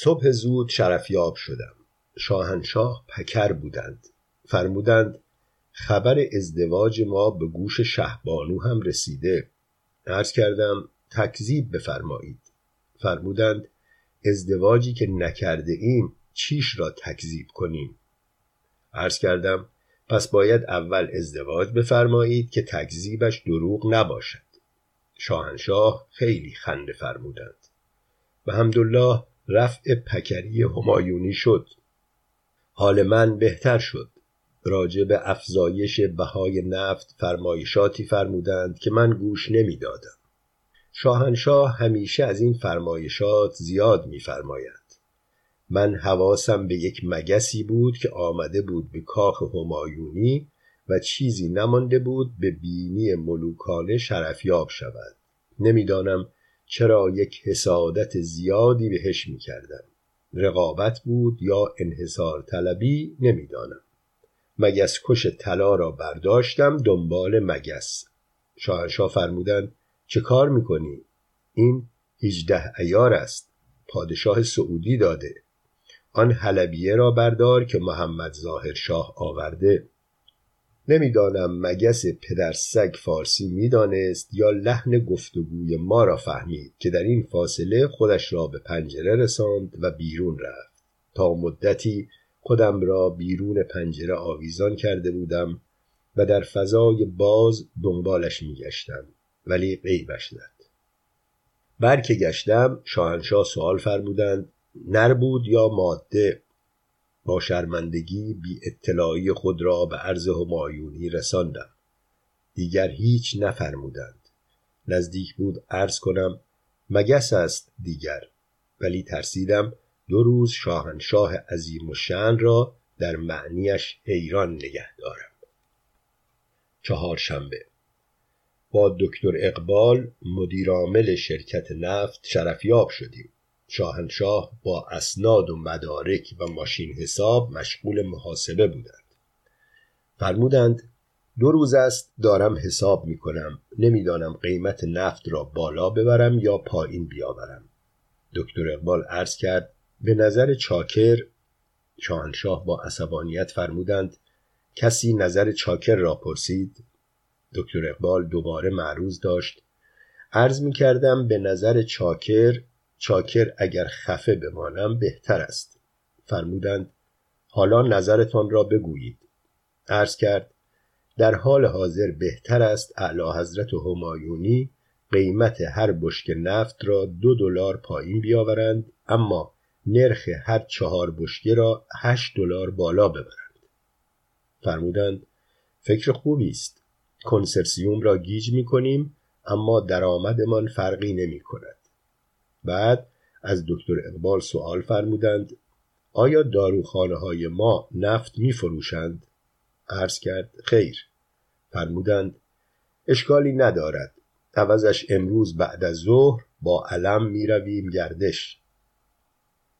صبح زود شرفیاب شدم. شاهنشاه پکر بودند. فرمودند خبر ازدواج ما به گوش شهبانو هم رسیده. عرض کردم تکذیب بفرمایید. فرمودند ازدواجی که نکرده ایم چیش را تکذیب کنیم؟ عرض کردم پس باید اول ازدواج بفرمایید که تکذیبش دروغ نباشد. شاهنشاه خیلی خنده فرمودند. و همدلله رفع پکری همایونی شد. حال من بهتر شد. راجع به افزایش بهای نفت فرمایشاتی فرمودند که من گوش نمی‌دادم. شاهنشاه همیشه از این فرمایشات زیاد میفرماید. من حواسم به یک مگسی بود که آمده بود به کاخ همایونی و چیزی نمانده بود به بینی ملوکانه شرفیاب شود. نمی‌دانم چرا یک حسادت زیادی بهش می‌کردم رقابت بود یا انحصار طلبی؟ نمی‌دانم. مگس کش طلا را برداشتم دنبال مگس. شاهنشاه فرمودند چه کار می‌کنی؟ این هیچده ایار است. پادشاه سعودی داده. آن حلبیه را بردار که محمد ظاهر شاه آورده. نمی‌دانم مگس پدر سگ فارسی می‌دانست یا لحن گفتگوی ما را فهمید که در این فاصله خودش را به پنجره رساند و بیرون رفت. تا مدتی خودم را بیرون پنجره آویزان کرده بودم و در فضای باز دنبالش میگشتم ولی غیبش زد. بر که گشتم شاهنشاه سوال فرمودند نر بود یا ماده؟ با شرمندگی بی اطلاعی خود را به عرض همایونی رساندم. دیگر هیچ نفرمودند. نزدیک بود عرض کنم مگس است دیگر. ولی ترسیدم دو روز شاهنشاه عظیم و شن را در معنیش حیران نگه دارم. چهارشنبه. با دکتر اقبال مدیرعامل شرکت نفت شرفیاب شدیم. شاهنشاه با اسناد و مدارک و ماشین حساب مشغول محاسبه بودند. فرمودند دو روز است دارم حساب می کنم نمی‌دانم قیمت نفت را بالا ببرم یا پایین بیاورم. دکتر اقبال عرض کرد به نظر چاکر شاهنشاه با عصبانیت فرمودند کسی نظر چاکر را پرسید؟ دکتر اقبال دوباره معروض داشت عرض می کردم به نظر چاکر چاکر اگر خفه بمانم بهتر است. فرمودند حالا نظرتان را بگویید. عرض کرد در حال حاضر بهتر است اعلی حضرت همایونی قیمت هر بشک نفت را دو دلار پایین بیاورند اما نرخ هر چهار بشکه را هشت دلار بالا ببرند. فرمودند فکر خوبی است. کنسرسیوم را گیج می کنیم اما درآمدمان فرقی نمی کند بعد از دکتر اقبال سوال فرمودند آیا داروخانه های ما نفت می فروشند؟ عرض کرد خیر. فرمودند اشکالی ندارد. عوضش امروز بعد از ظهر با علم می رویم گردش.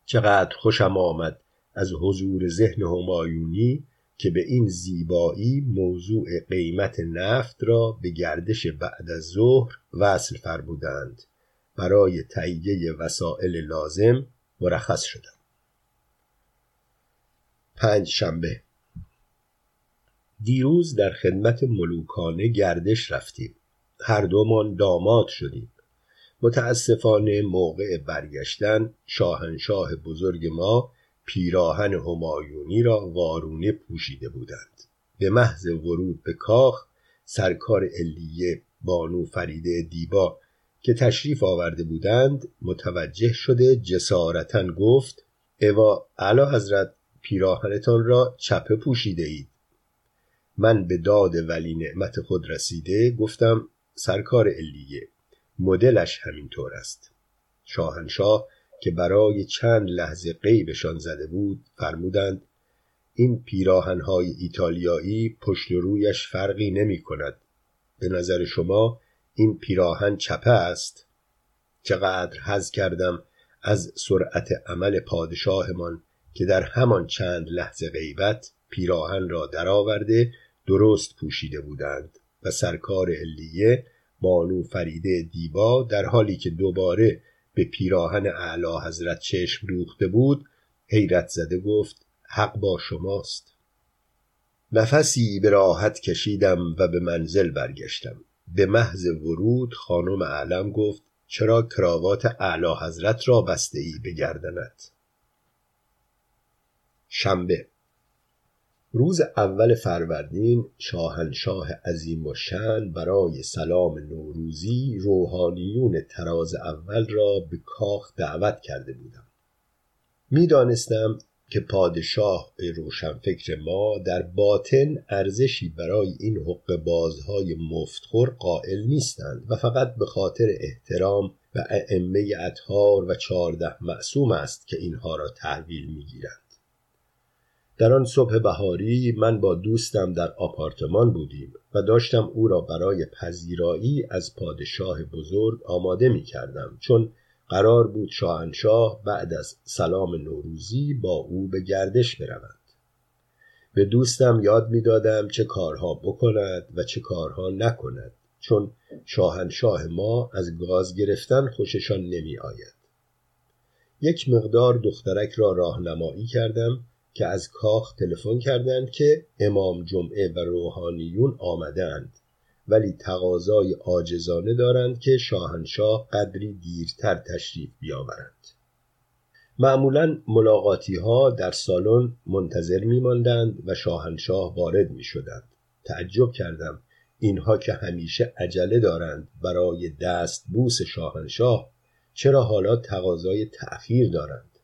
چقدر خوشم آمد از حضور ذهن همایونی که به این زیبایی موضوع قیمت نفت را به گردش بعد از ظهر وصل فرمودند. برای تهیه وسایل لازم مرخص شدم پنج شنبه. دیروز در خدمت ملوکانه گردش رفتیم. هر دومان داماد شدیم. متاسفانه موقع برگشتن شاهنشاه بزرگ ما پیراهن همایونی را وارونه پوشیده بودند. به محض ورود به کاخ سرکار علیه بانو فریده دیبا که تشریف آورده بودند متوجه شده جسارتا گفت اوا علا حضرت پیراهنتان را چپه پوشیده اید. من به داد ولی نعمت خود رسیده گفتم سرکار علیه مدلش همینطور است. شاهنشاه که برای چند لحظه قیبشان زده بود فرمودند این پیراهنهای ایتالیایی پشت رویش فرقی نمی کند. به نظر شما این پیراهن چپه است. چقدر حز کردم از سرعت عمل پادشاهمان که در همان چند لحظه غیبت پیراهن را درآورده درست پوشیده بودند و سرکار علیه بانو فریده دیبا در حالی که دوباره به پیراهن اعلی حضرت چشم دوخته بود حیرت زده گفت حق با شماست. نفسی به راحت کشیدم و به منزل برگشتم. به محض ورود خانم علم گفت چرا کراوات اعلی حضرت را بسته ای به گردنت شنبه. روز اول فروردین شاهنشاه عظیم و شن برای سلام نوروزی روحانیون تراز اول را به کاخ دعوت کرده بودم. می‌دانستم که پادشاه روشنفکر ما در باطن ارزشی برای این حق بازهای مفتخور قائل نیستند و فقط به خاطر احترام و ائمه اطهار و چهارده معصوم است که اینها را تحویل می‌گیرند. در آن صبح بهاری من با دوستم در آپارتمان بودیم و داشتم او را برای پذیرایی از پادشاه بزرگ آماده می کردم چون قرار بود شاهنشاه بعد از سلام نوروزی با او به گردش برود به دوستم یاد می‌دادم چه کارها بکند و چه کارها نکند چون شاهنشاه ما از گاز گرفتن خوششان نمی آید. یک مقدار دخترک را راهنمایی کردم که از کاخ تلفن کردند که امام جمعه و روحانیون آمدند ولی تقاضای عاجزانه دارند که شاهنشاه قدری دیرتر تشریف بیاورند. معمولا ملاقاتی ها در سالن منتظر می ماندند و شاهنشاه وارد می شدند. تعجب کردم اینها که همیشه عجله دارند برای دست بوس شاهنشاه چرا حالا تقاضای تأخیر دارند؟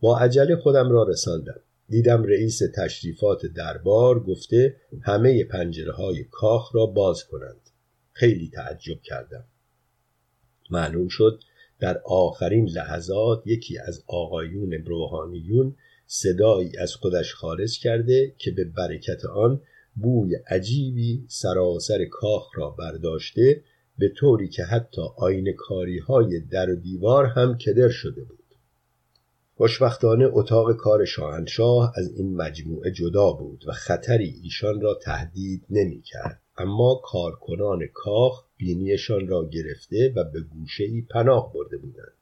با عجله خودم را رساندم. دیدم رئیس تشریفات دربار گفته همه پنجره های کاخ را باز کنند. خیلی تعجب کردم. معلوم شد در آخرین لحظات یکی از آقایون روحانیون صدایی از خودش خارج کرده که به برکت آن بوی عجیبی سراسر کاخ را برداشته به طوری که حتی آین کاری های در و دیوار هم کدر شده بود. خوشبختانه اتاق کار شاهنشاه از این مجموعه جدا بود و خطری ایشان را تهدید نمی کرد. اما کارکنان کاخ بینیشان را گرفته و به گوشه ای پناه برده بودند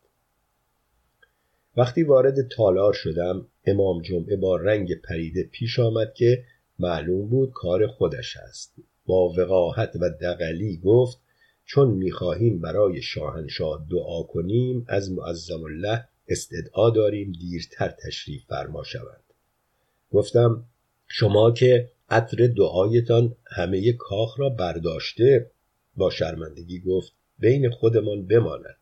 وقتی وارد تالار شدم امام جمعه با رنگ پریده پیش آمد که معلوم بود کار خودش است با وقاحت و دقلی گفت چون می‌خواهیم برای شاهنشاه دعا کنیم از معظم الله استدعا داریم دیرتر تشریف فرما شوند. گفتم شما که عطر دعایتان همه کاخ را برداشته با شرمندگی گفت بین خودمان بماند.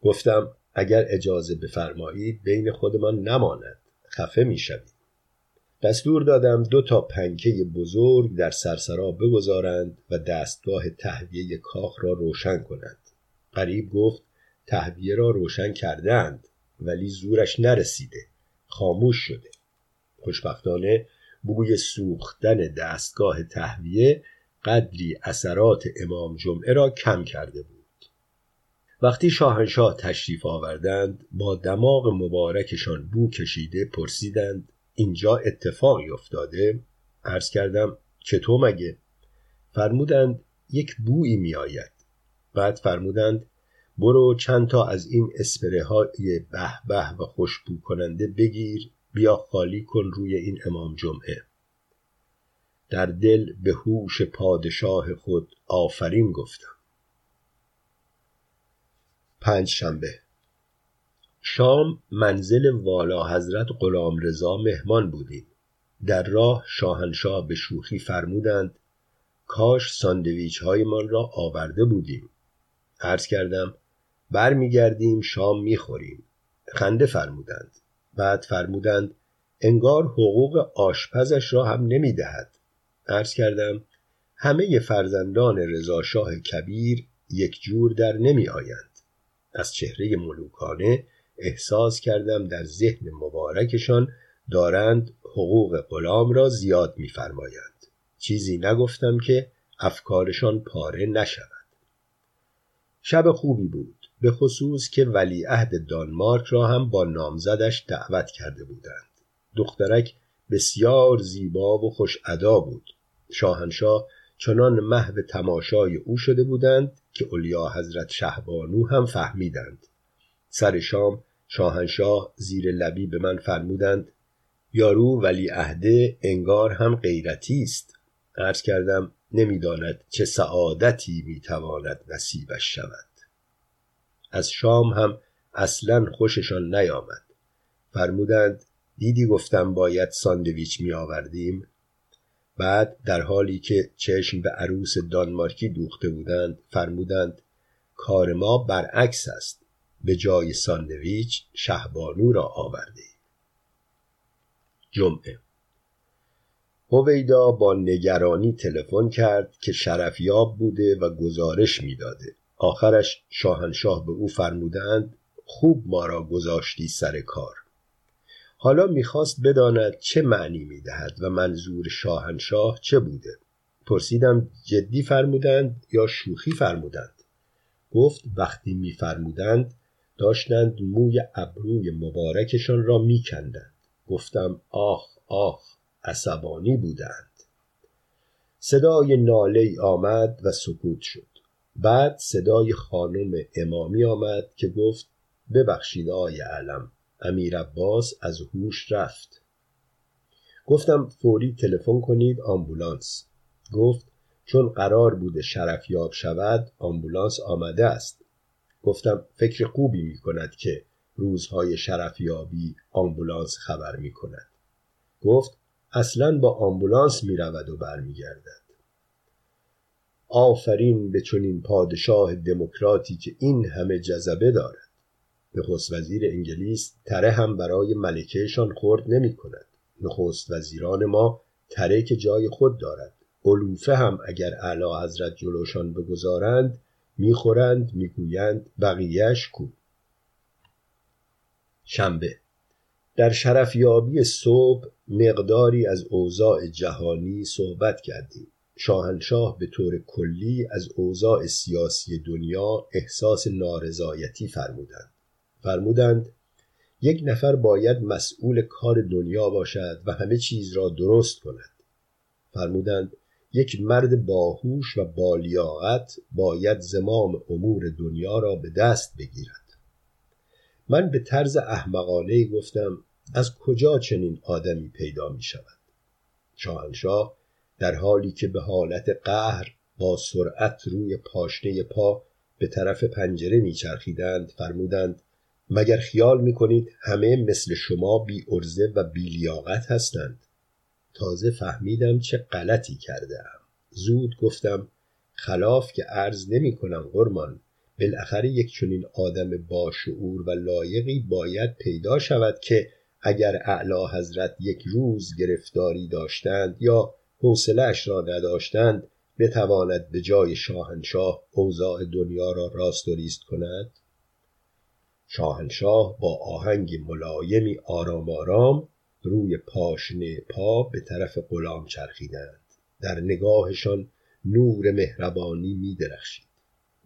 گفتم اگر اجازه بفرمایید بین خودمان نماند خفه می‌شوید دستور دادم دو تا پنکه بزرگ در سرسرا بگذارند و دستگاه تهویه کاخ را روشن کنند. قریب گفت تهویه را روشن کردند ولی زورش نرسیده. خاموش شده. خوشبختانه بوی سوختن دستگاه تهویه قدری اثرات امام جمعه را کم کرده بود. وقتی شاهنشاه تشریف آوردند با دماغ مبارکشان بو کشیده پرسیدند اینجا اتفاقی افتاده؟ عرض کردم چطور مگه؟ فرمودند یک بویی میآید. بعد فرمودند برو چند تا از این اسپره های به به و خوشبو کننده بگیر بیا خالی کن روی این امام جمعه. در دل به هوش پادشاه خود آفرین گفتم. پنج شنبه شام منزل والا حضرت غلام رضا مهمان بودیم. در راه شاهنشاه به شوخی فرمودند کاش ساندویچ هایمان را آورده بودیم. عرض کردم برمیگردیم شام می‌خوریم. خنده فرمودند. بعد فرمودند انگار حقوق آشپزش را هم نمی‌دهد. عرض کردم همه فرزندان رضاشاه کبیر یک جور در نمی آیند از چهره ملوکانه احساس کردم در ذهن مبارکشان دارند حقوق غلام را زیاد میفرمایند. چیزی نگفتم که افکارشان پاره نشود. شب خوبی بود. به خصوص که ولیعهد دانمارک را هم با نامزدش دعوت کرده بودند. دخترک بسیار زیبا و خوش ادا بود. شاهنشاه چنان محو تماشای او شده بودند که اولیا حضرت شهبانو هم فهمیدند. سر شام شاهنشاه زیر لبی به من فرمودند یارو ولی عهده انگار هم غیرتی است. عرض کردم نمی‌داند چه سعادتی می‌تواند نصیبش شود. از شام هم اصلا خوششان نیامد. فرمودند دیدی گفتم باید ساندویچ می آوردیم بعد در حالی که چشم به عروس دانمارکی دوخته بودند فرمودند کار ما برعکس است. به جای ساندویچ شهبانو را آورده جمعه. هویدا با نگرانی تلفن کرد که شرفیاب بوده و گزارش می‌داده. آخرش شاهنشاه به او فرمودند خوب ما را گذاشتی سر کار. حالا می‌خواست بداند چه معنی می‌دهد و منظور شاهنشاه چه بوده. پرسیدم جدی فرمودند یا شوخی فرمودند؟ گفت وقتی میفرمودند داشتند موی ابروی مبارکشان را میکندند. گفتم آخ آخ عصبانی بودند. صدای ناله آمد و سکوت شد. بعد صدای خانم امامی آمد که گفت ببخشید آی علم امیر عباس از هوش رفت. گفتم فوری تلفن کنید آمبولانس. گفت چون قرار بوده شرفیاب شود آمبولانس آمده است. گفتم فکر خوبی می کند که روزهای شرفیابی آمبولانس خبر می کند. گفت اصلا با آمبولانس می رود و برمیگردد آفرین به چنین پادشاه دموکراتی که این همه جذبه دارد. نخست وزیر انگلیس تره هم برای ملکهشان خورد نمی کند نخست وزیران ما تره که جای خود دارد. علوفه هم اگر اعلی حضرت جلوشان بگذارند می‌خورند می‌گویند بقیهش کو. شنبه. در شرفیابی صبح مقداری از اوضاع جهانی صحبت کردیم. شاهنشاه به طور کلی از اوضاع سیاسی دنیا احساس نارضایتی فرمودند. فرمودند یک نفر باید مسئول کار دنیا باشد و همه چیز را درست کند. فرمودند یک مرد باهوش و بالیاقت باید زمام امور دنیا را به دست بگیرد. من به طرز احمقانه گفتم از کجا چنین آدمی پیدا می شود شاهنشاه در حالی که به حالت قهر با سرعت روی پاشنه پا به طرف پنجره میچرخیدند فرمودند مگر خیال می‌کنید همه مثل شما بی ارزه و بی لیاقت هستند؟ تازه فهمیدم چه غلطی کرده ام زود گفتم خلاف که عرض نمی کنم قرمان بالاخره یک چنین آدم باشعور و لایقی باید پیدا شود که اگر اعلی حضرت یک روز گرفتاری داشتند یا حوصلهاش را نداشتند بتواند به جای شاهنشاه اوضاع دنیا را راست و ریست کند؟ شاهنشاه با آهنگ ملایمی آرام آرام روی پاشنه پا به طرف غلام چرخیدند. در نگاهشان نور مهربانی می درخشید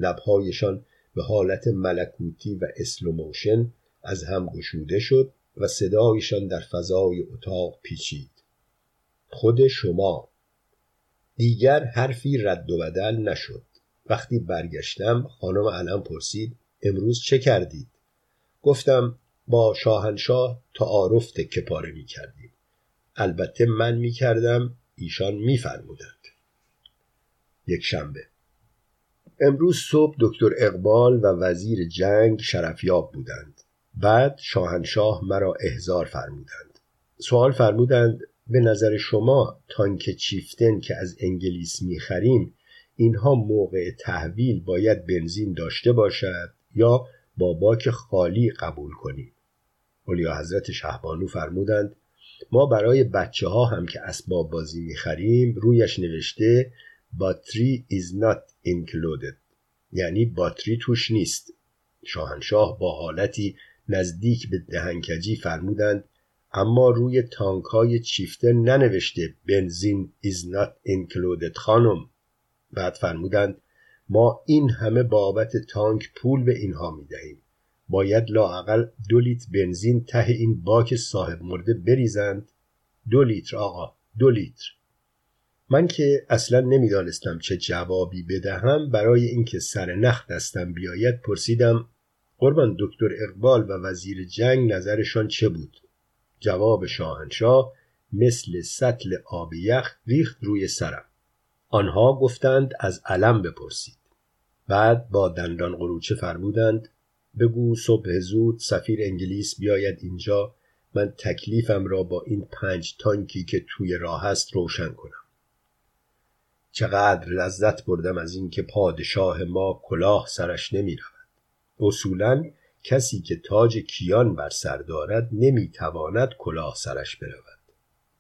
لبهایشان به حالت ملکوتی و slow motion از هم گشوده شد و صدایشان در فضای اتاق پیچید. خود شما. دیگر حرفی رد و بدل نشد. وقتی برگشتم خانم علم پرسید امروز چه کردید؟ گفتم با شاهنشاه تعارف تکه پاره می کردیم. البته من می کردم ایشان می فرمودند. یک شنبه. امروز صبح دکتر اقبال و وزیر جنگ شرفیاب بودند. بعد شاهنشاه مرا احضار فرمودند. سوال فرمودند به نظر شما تانک چیفتن که از انگلیس می‌خریم اینها موقع تحویل باید بنزین داشته باشد یا با باک خالی قبول کنیم؟ اولیا حضرت شهبانو فرمودند ما برای بچه ها هم که اسباب بازی می‌خریم رویش نوشته باتری is not included. یعنی باتری توش نیست. شاهنشاه با حالتی نزدیک به دهنکجی فرمودند اما روی تانک های چیفته ننوشته بنزین is not included خانم. بعد فرمودند ما این همه بابت تانک پول به اینها می دهیم باید لاقل دو لیتر بنزین ته این باک صاحب مرده بریزند. دو لیتر آقا دو لیتر. من که اصلا نمی‌دانستم چه جوابی بدهم برای اینکه سر نخ دستم بیاید پرسیدم قربان دکتر اقبال و وزیر جنگ نظرشان چه بود؟ جواب شاهنشاه مثل سطل آب یخ ریخت روی سرم. آنها گفتند از علم بپرسید. بعد با دندان قروچه فرمودند بگو صبح زود سفیر انگلیس بیاید اینجا من تکلیفم را با این پنج تانکی که توی راه است روشن کنم. چقدر لذت بردم از اینکه پادشاه ما کلاه سرش نمی رود اصولا کسی که تاج کیان بر سر دارد نمی تواند کلاه سرش برود.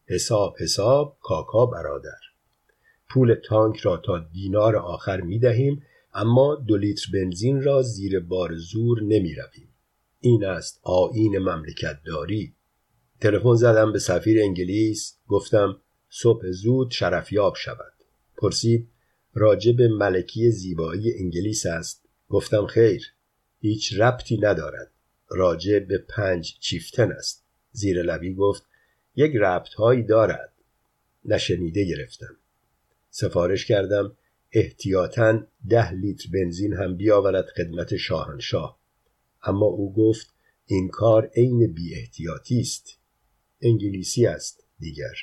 حساب حساب کاکا برادر. پول تانک را تا دینار آخر می دهیم اما دو لیتر بنزین را زیر بار زور نمی رویم. این است آین مملکت داری. تلفن زدم به سفیر انگلیس گفتم صبح زود شرفیاب شود. پرسید راجب ملکی زیبایی انگلیس است؟ گفتم خیر. هیچ ربطی ندارد. راجع به پنج چیفتن است. زیر لبی گفت یک ربط هایی دارد. نشنیده گرفتم. سفارش کردم احتیاطاً ده لیتر بنزین هم بیاورد خدمت شاهنشاه. اما او گفت این کار عین بی احتیاطی است. انگلیسی است دیگر.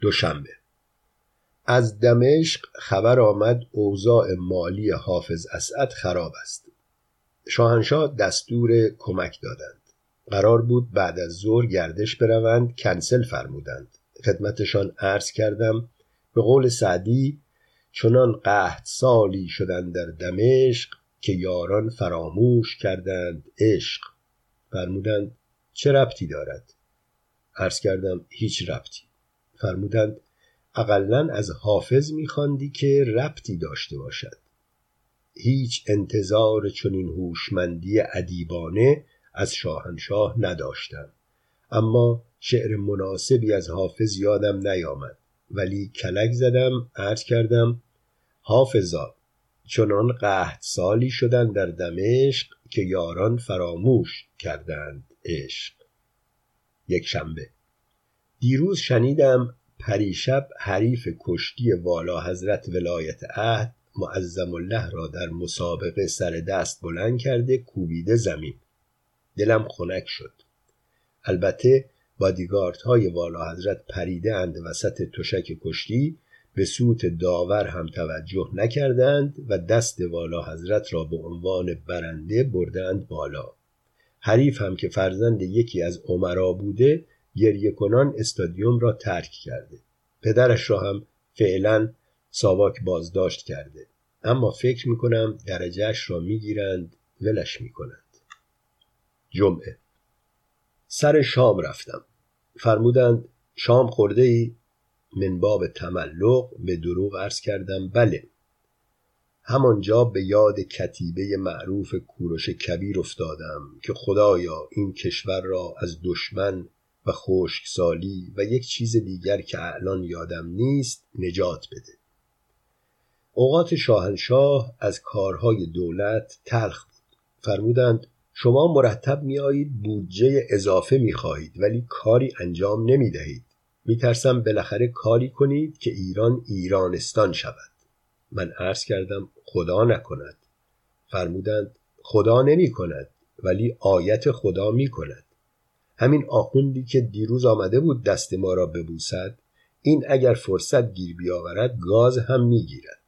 دوشنبه. از دمشق خبر آمد اوضاع مالی حافظ اسعد خراب است. شاهنشاه دستور کمک دادند. قرار بود بعد از ظهر گردش بروند کنسل فرمودند. خدمتشان عرض کردم به قول سعدی چنان قحط سالی شدند در دمشق که یاران فراموش کردند عشق. فرمودند چه ربطی دارد؟ عرض کردم هیچ ربطی. فرمودند اقلا از حافظ میخواندی که ربطی داشته باشد. هیچ انتظار چنین هوشمندی ادیبانه از شاهنشاه نداشتم. اما شعر مناسبی از حافظ یادم نیامد. ولی کلک زدم عرض کردم حافظا چنان قحط سالی شدن در دمشق که یاران فراموش کردند عشق. یک شنبه. دیروز شنیدم پریشب حریف کشتی والا حضرت ولایت عهد معظم الله را در مسابقه سر دست بلند کرده کوبیده زمین. دلم خنک شد. البته بادیگارد های والا حضرت پریده اند وسط تشک کشتی به سوت داور هم توجه نکردند و دست والا حضرت را به عنوان برنده بردند بالا. حریف هم که فرزند یکی از عمرا بوده گریه کنان استادیوم را ترک کرده. پدرش را هم فعلا ساواک بازداشت کرده. اما فکر می‌کنم درجهش را می‌گیرند ولش می‌کنند. جمعه. سر شام رفتم. فرمودند شام خورده ای من باب تملق به دروغ عرض کردم بله. همانجا به یاد کتیبه معروف کوروش کبیر افتادم که خدایا این کشور را از دشمن و خشکسالی و یک چیز دیگر که الان یادم نیست نجات بده. اوقات شاهنشاه از کارهای دولت تلخ بود. فرمودند شما مرتب میآیید بودجه اضافه می‌خواهید ولی کاری انجام نمی دهید میترسم بالاخره کاری کنید که ایران ایرانستان شود. من عرض کردم خدا نکند. فرمودند خدا نمی کند ولی آیت خدا می کند همین آخوندی که دیروز آمده بود دست ما را ببوسد این اگر فرصت گیر بیاورد گاز هم می‌گیرد.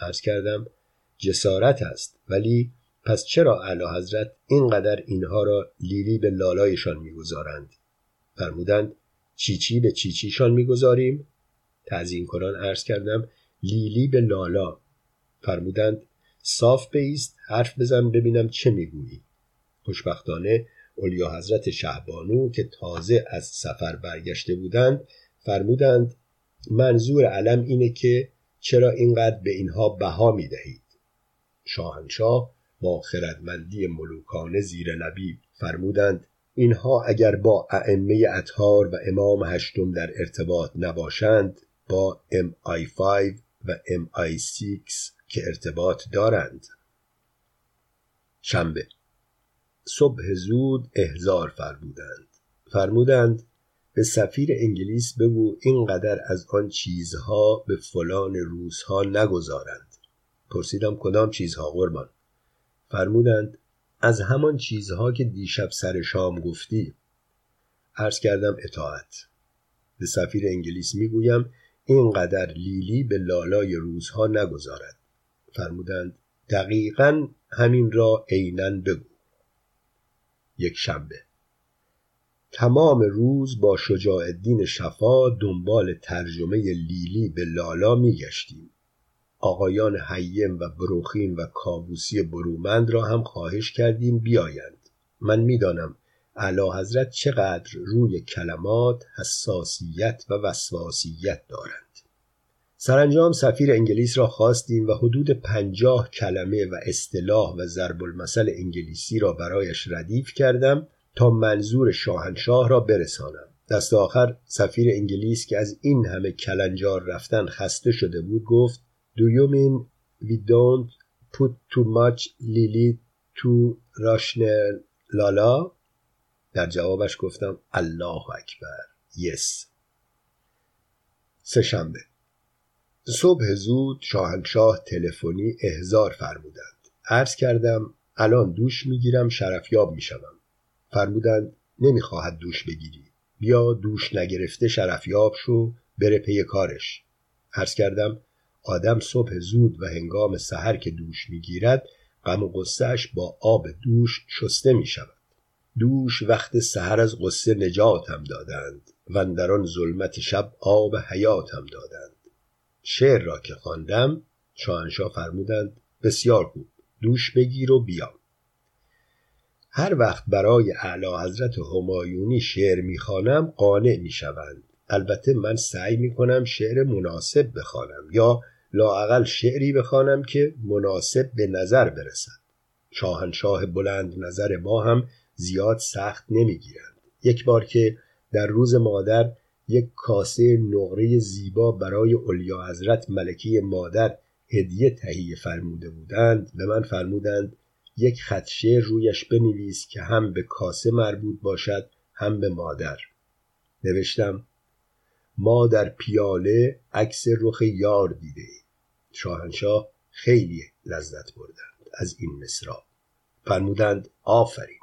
عرض کردم جسارت است. ولی پس چرا اعلی حضرت اینقدر اینها را لیلی به لالایشان می‌گذارند؟ فرمودند چیچی به چیچیشان می‌گذاریم؟ تعظیم کنان عرض کردم لیلی به لالا. فرمودند صاف بیست حرف بزن ببینم چه می‌گویی. خوشبختانه اولیا حضرت شهبانو که تازه از سفر برگشته بودند فرمودند منظور علم اینه که چرا اینقدر به اینها بها می دهید شاهنشاه با خردمندی ملوکانه زیر لبی فرمودند اینها اگر با ائمه اطهار و امام هشتم در ارتباط نباشند با MI5 و MI6 که ارتباط دارند. شنبه. صبح زود احزار فرمودند. فرمودند به سفیر انگلیس بگو اینقدر از آن چیزها به فلان روزها نگذارند. پرسیدم کدام چیزها قربان؟ فرمودند از همان چیزها که دیشب سر شام گفتی. عرض کردم اطاعت. به سفیر انگلیس می‌گویم اینقدر لیلی به لالای روزها نگذارد. فرمودند دقیقا همین را عینا بگو. یک شنبه. تمام روز با شجاع الدین شفا دنبال ترجمه لیلی به لالا میگشتیم. آقایان حیم و بروخیم و کابوسی برومند را هم خواهش کردیم بیایند. من می‌دانم اعلی حضرت چقدر روی کلمات حساسیت و وسواسیت دارند. سرانجام سفیر انگلیس را خواستیم و حدود پنجاه کلمه و اصطلاح و ضرب المثل انگلیسی را برایش ردیف کردم تا منظور شاهنشاه را برسانم. دست آخر سفیر انگلیس که از این همه کلنجار رفتن خسته شده بود گفت Do you mean we don't put too much lily تو راشن لالا در جوابش گفتم الله اکبر یس سهشنبه صبح زود شاهنشاه تلفنی احزار فرمودند. عرض کردم الان دوش می‌گیرم شرفیاب می‌شوم. فرمودند نمی‌خواهد دوش بگیری. بیا دوش نگرفته شرفیاب شو بره پی کارش. عرض کردم آدم صبح زود و هنگام سحر که دوش می‌گیرد غم و قصهش با آب دوش شسته می شود دوش وقت سحر از قصه نجاتم دادند و در آن ظلمت شب آب حیاتم دادند. شعر را که خواندم شاهنشاه فرمودند بسیار خوب دوش بگیر و بیا. هر وقت برای اعلی حضرت همایونی شعر می‌خوانم قانع می‌شوند. البته من سعی می‌کنم شعر مناسب بخوانم یا لااقل شعری بخوانم که مناسب به نظر برسد. شاهنشاه بلند نظر ما هم زیاد سخت نمی‌گیرند. یک بار که در روز مادر یک کاسه نقره زیبا برای علیا حضرت ملکی مادر هدیه تهیه فرموده بودند به من فرمودند یک خط شعر رویش بنویس که هم به کاسه مربوط باشد هم به مادر. نوشتم ما در پیاله عکس رخ یار دیده شاهنشاه خیلی لذت بردند از این مصرا فرمودند آفرین.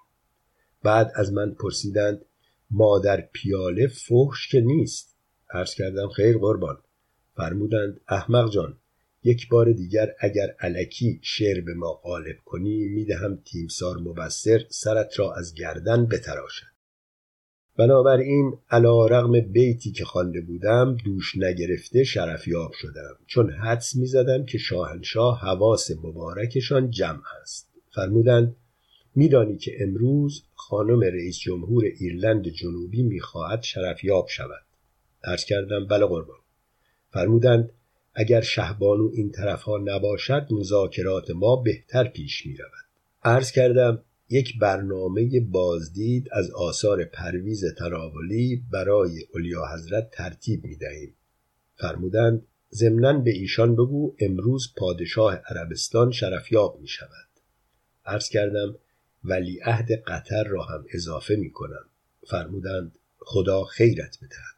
بعد از من پرسیدند ما در پیاله فحش که نیست؟ عرض کردم خیر قربان. فرمودند احمق جان یک بار دیگر اگر علکی شعر به ما غالب کنی می‌دهم تیمسار مبصر سرت را از گردن بتراشد. بنابراین علا رغم بیتی که خوانده بودم دوش نگرفته شرفیاب شدم. چون حدس می‌زدم که شاهنشاه حواس مبارکشان جمع است. فرمودند میدانی که امروز خانم رئیس جمهور ایرلند جنوبی می‌خواهد شرفیاب شود. عرض کردم بله قربان. فرمودند اگر شهبانو این طرفها نباشد مذاکرات ما بهتر پیش می رود. عرض کردم یک برنامه بازدید از آثار پرویز تناولی برای علیا حضرت ترتیب می دهیم. فرمودند ضمنا به ایشان بگو امروز پادشاه عربستان شرفیاب می شود. عرض کردم ولیعهد قطر را هم اضافه می کنم. فرمودند خدا خیرت بدهد.